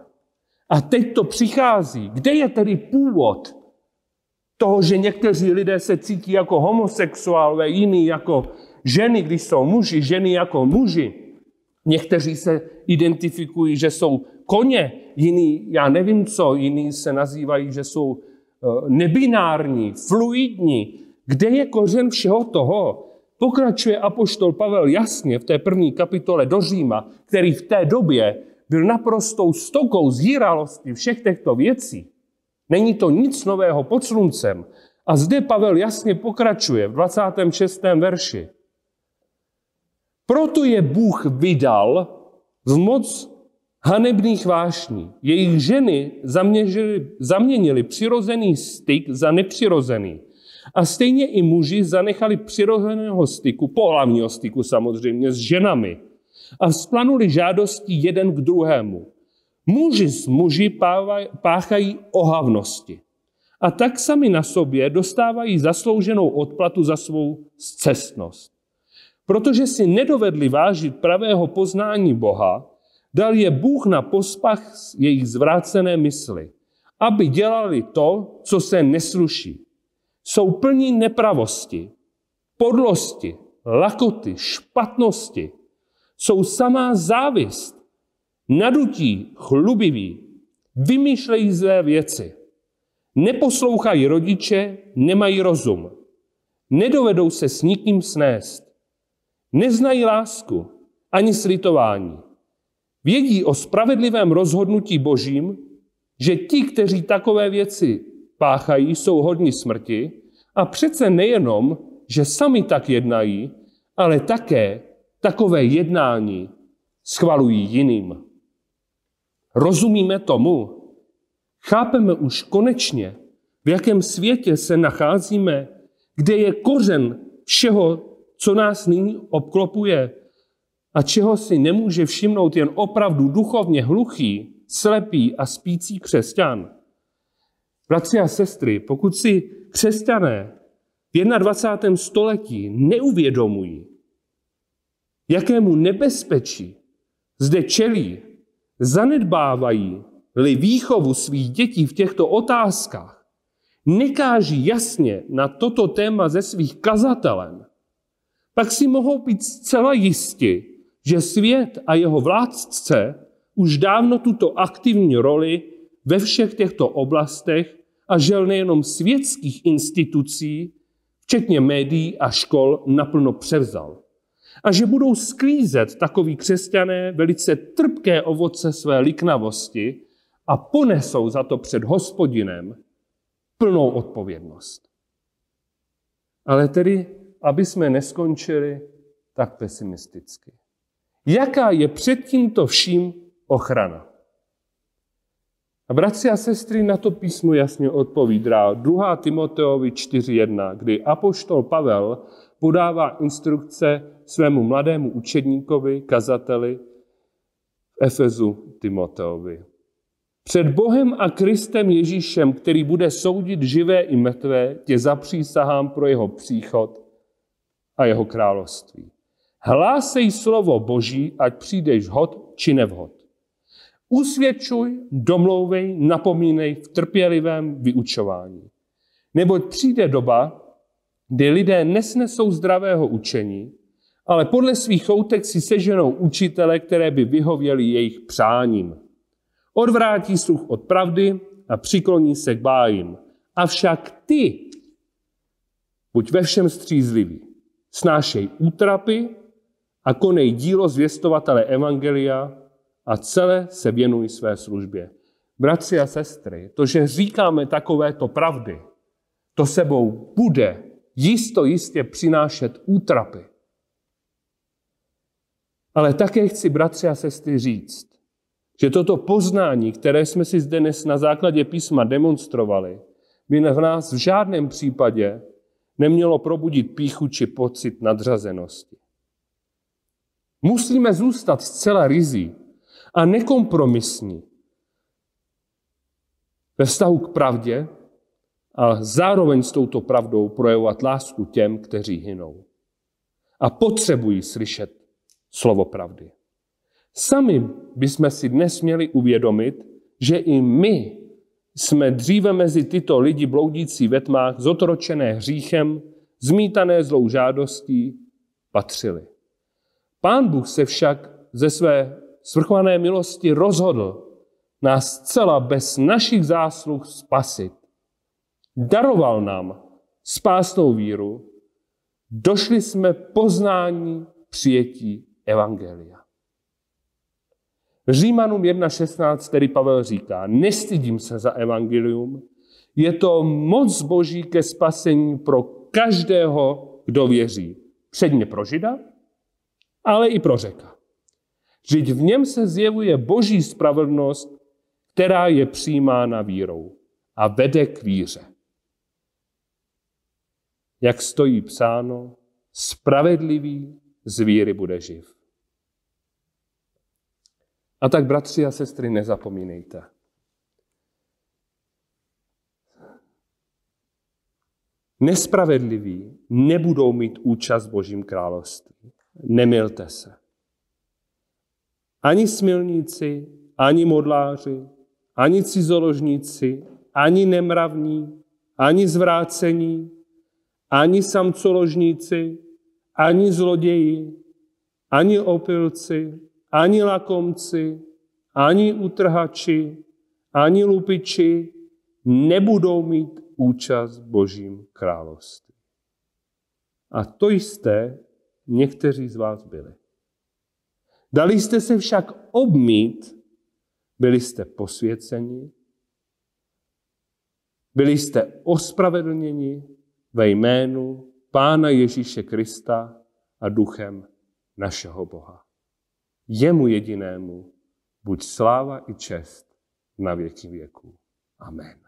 A teď to přichází. Kde je tedy původ toho, že někteří lidé se cítí jako homosexuálové, jiní jako ženy, když jsou muži, ženy jako muži. Někteří se identifikují, že jsou koně, jiní, já nevím co, jiní se nazývají, že jsou eh, nebinární, fluidní. Kde je kořen všeho toho? Pokračuje apoštol Pavel jasně v té první kapitole do Říma, který v té době byl naprostou stokou zíralosti všech těchto věcí. Není to nic nového pod sluncem. A zde Pavel jasně pokračuje v 26. verši. Proto je Bůh vydal v moc hanebných vášní. Jejich ženy zaměnili, zaměnili přirozený styk za nepřirozený. A stejně i muži zanechali přirozeného styku, pohlavního styku samozřejmě, s ženami. A vzplanuli žádosti jeden k druhému. Muži s muži páchají ohavnosti. A tak sami na sobě dostávají zaslouženou odplatu za svou zcestnost. Protože si nedovedli vážit pravého poznání Boha, dal je Bůh na pospach jejich zvrácené mysli, aby dělali to, co se nesluší. Jsou plní nepravosti, podlosti, lakoty, špatnosti. Jsou samá závist, nadutí, chlubiví, vymýšlejí zlé věci. Neposlouchají rodiče, nemají rozum. Nedovedou se s nikým snést. Neznají lásku ani slitování. Vědí o spravedlivém rozhodnutí božím, že ti, kteří takové věci páchají, jsou hodní smrti a přece nejenom, že sami tak jednají, ale také takové jednání schvalují jiným. Rozumíme tomu? Chápeme už konečně, v jakém světě se nacházíme, kde je kořen všeho co nás nyní obklopuje a čeho si nemůže všimnout jen opravdu duchovně hluchý, slepý a spící křesťan. Bratři a sestry, pokud si křesťané v 21. století neuvědomují, jakému nebezpečí zde čelí, zanedbávají-li výchovu svých dětí v těchto otázkách, nekáží jasně na toto téma ze svých kazatelen, pak si mohou být zcela jisti, že svět a jeho vládce už dávno tuto aktivní roli ve všech těchto oblastech a žel nejenom světských institucí, včetně médií a škol, naplno převzal. A že budou sklízet takoví křesťané velice trpké ovoce své liknavosti a ponesou za to před hospodinem plnou odpovědnost. Ale tedy aby jsme neskončili tak pesimisticky. Jaká je před tímto vším ochrana? A bratři a sestry na to písmo jasně odpovídá 2. Timoteovi 4.1, kdy apoštol Pavel podává instrukce svému mladému učedníkovi, kazateli v Efezu Timoteovi. Před Bohem a Kristem Ježíšem, který bude soudit živé i mrtvé, tě zapřísahám pro jeho příchod a jeho království. Hlásej slovo Boží, ať přijdeš hod či nevhod. Usvědčuj, domlouvej, napomínej v trpělivém vyučování. Neboť přijde doba, kdy lidé nesnesou zdravého učení, ale podle svých choutek si seženou učitele, které by vyhověli jejich přáním. Odvrátí sluch od pravdy a přikloní se k bájím. Avšak ty, buď ve všem střízlivý, snášej útrapy a konej dílo zvěstovatele Evangelia a celé se věnuj své službě. Bratři a sestry, to, že říkáme takovéto pravdy, to sebou bude jisto jistě přinášet útrapy. Ale také chci, bratři a sestry, říct, že toto poznání, které jsme si zde dnes na základě písma demonstrovali, by v nás v žádném případě nemělo probudit píchu či pocit nadřazenosti. Musíme zůstat zcela rizí a nekompromisní ve vztahu k pravdě a zároveň s touto pravdou projevovat lásku těm, kteří hynou. A potřebují slyšet slovo pravdy. Sami bychom si dnes měli uvědomit, že i my jsme dříve mezi tyto lidi bloudící ve tmách, zotročené hříchem, zmítané zlou žádostí, patřili. Pán Bůh se však ze své svrchované milosti rozhodl nás zcela bez našich zásluh spasit. Daroval nám spásnou víru, došli jsme poznání přijetí Evangelia. Římanům 1.16 tedy Pavel říká, nestydím se za evangelium, je to moc boží ke spasení pro každého, kdo věří. Předně pro žida, ale i pro řeka. Vždyť v něm se zjevuje boží spravedlnost, která je přijímána vírou a vede k víře. Jak stojí psáno, spravedlivý z víry bude živ. A tak, bratři a sestry, nezapomínejte. Nespravedliví nebudou mít účast v Božím království. Nemilte se. Ani smilníci, ani modláři, ani cizoložníci, ani nemravní, ani zvrácení, ani samcoložníci, ani zloději, ani opilci, ani lakomci, ani utrhači, ani lupiči nebudou mít účast v Božím království. A to jste někteří z vás byli. Dali jste se však obmít, byli jste posvěceni, byli jste ospravedlněni ve jménu Pána Ježíše Krista a duchem našeho Boha. Jemu jedinému buď sláva i čest na věky věků. Amen.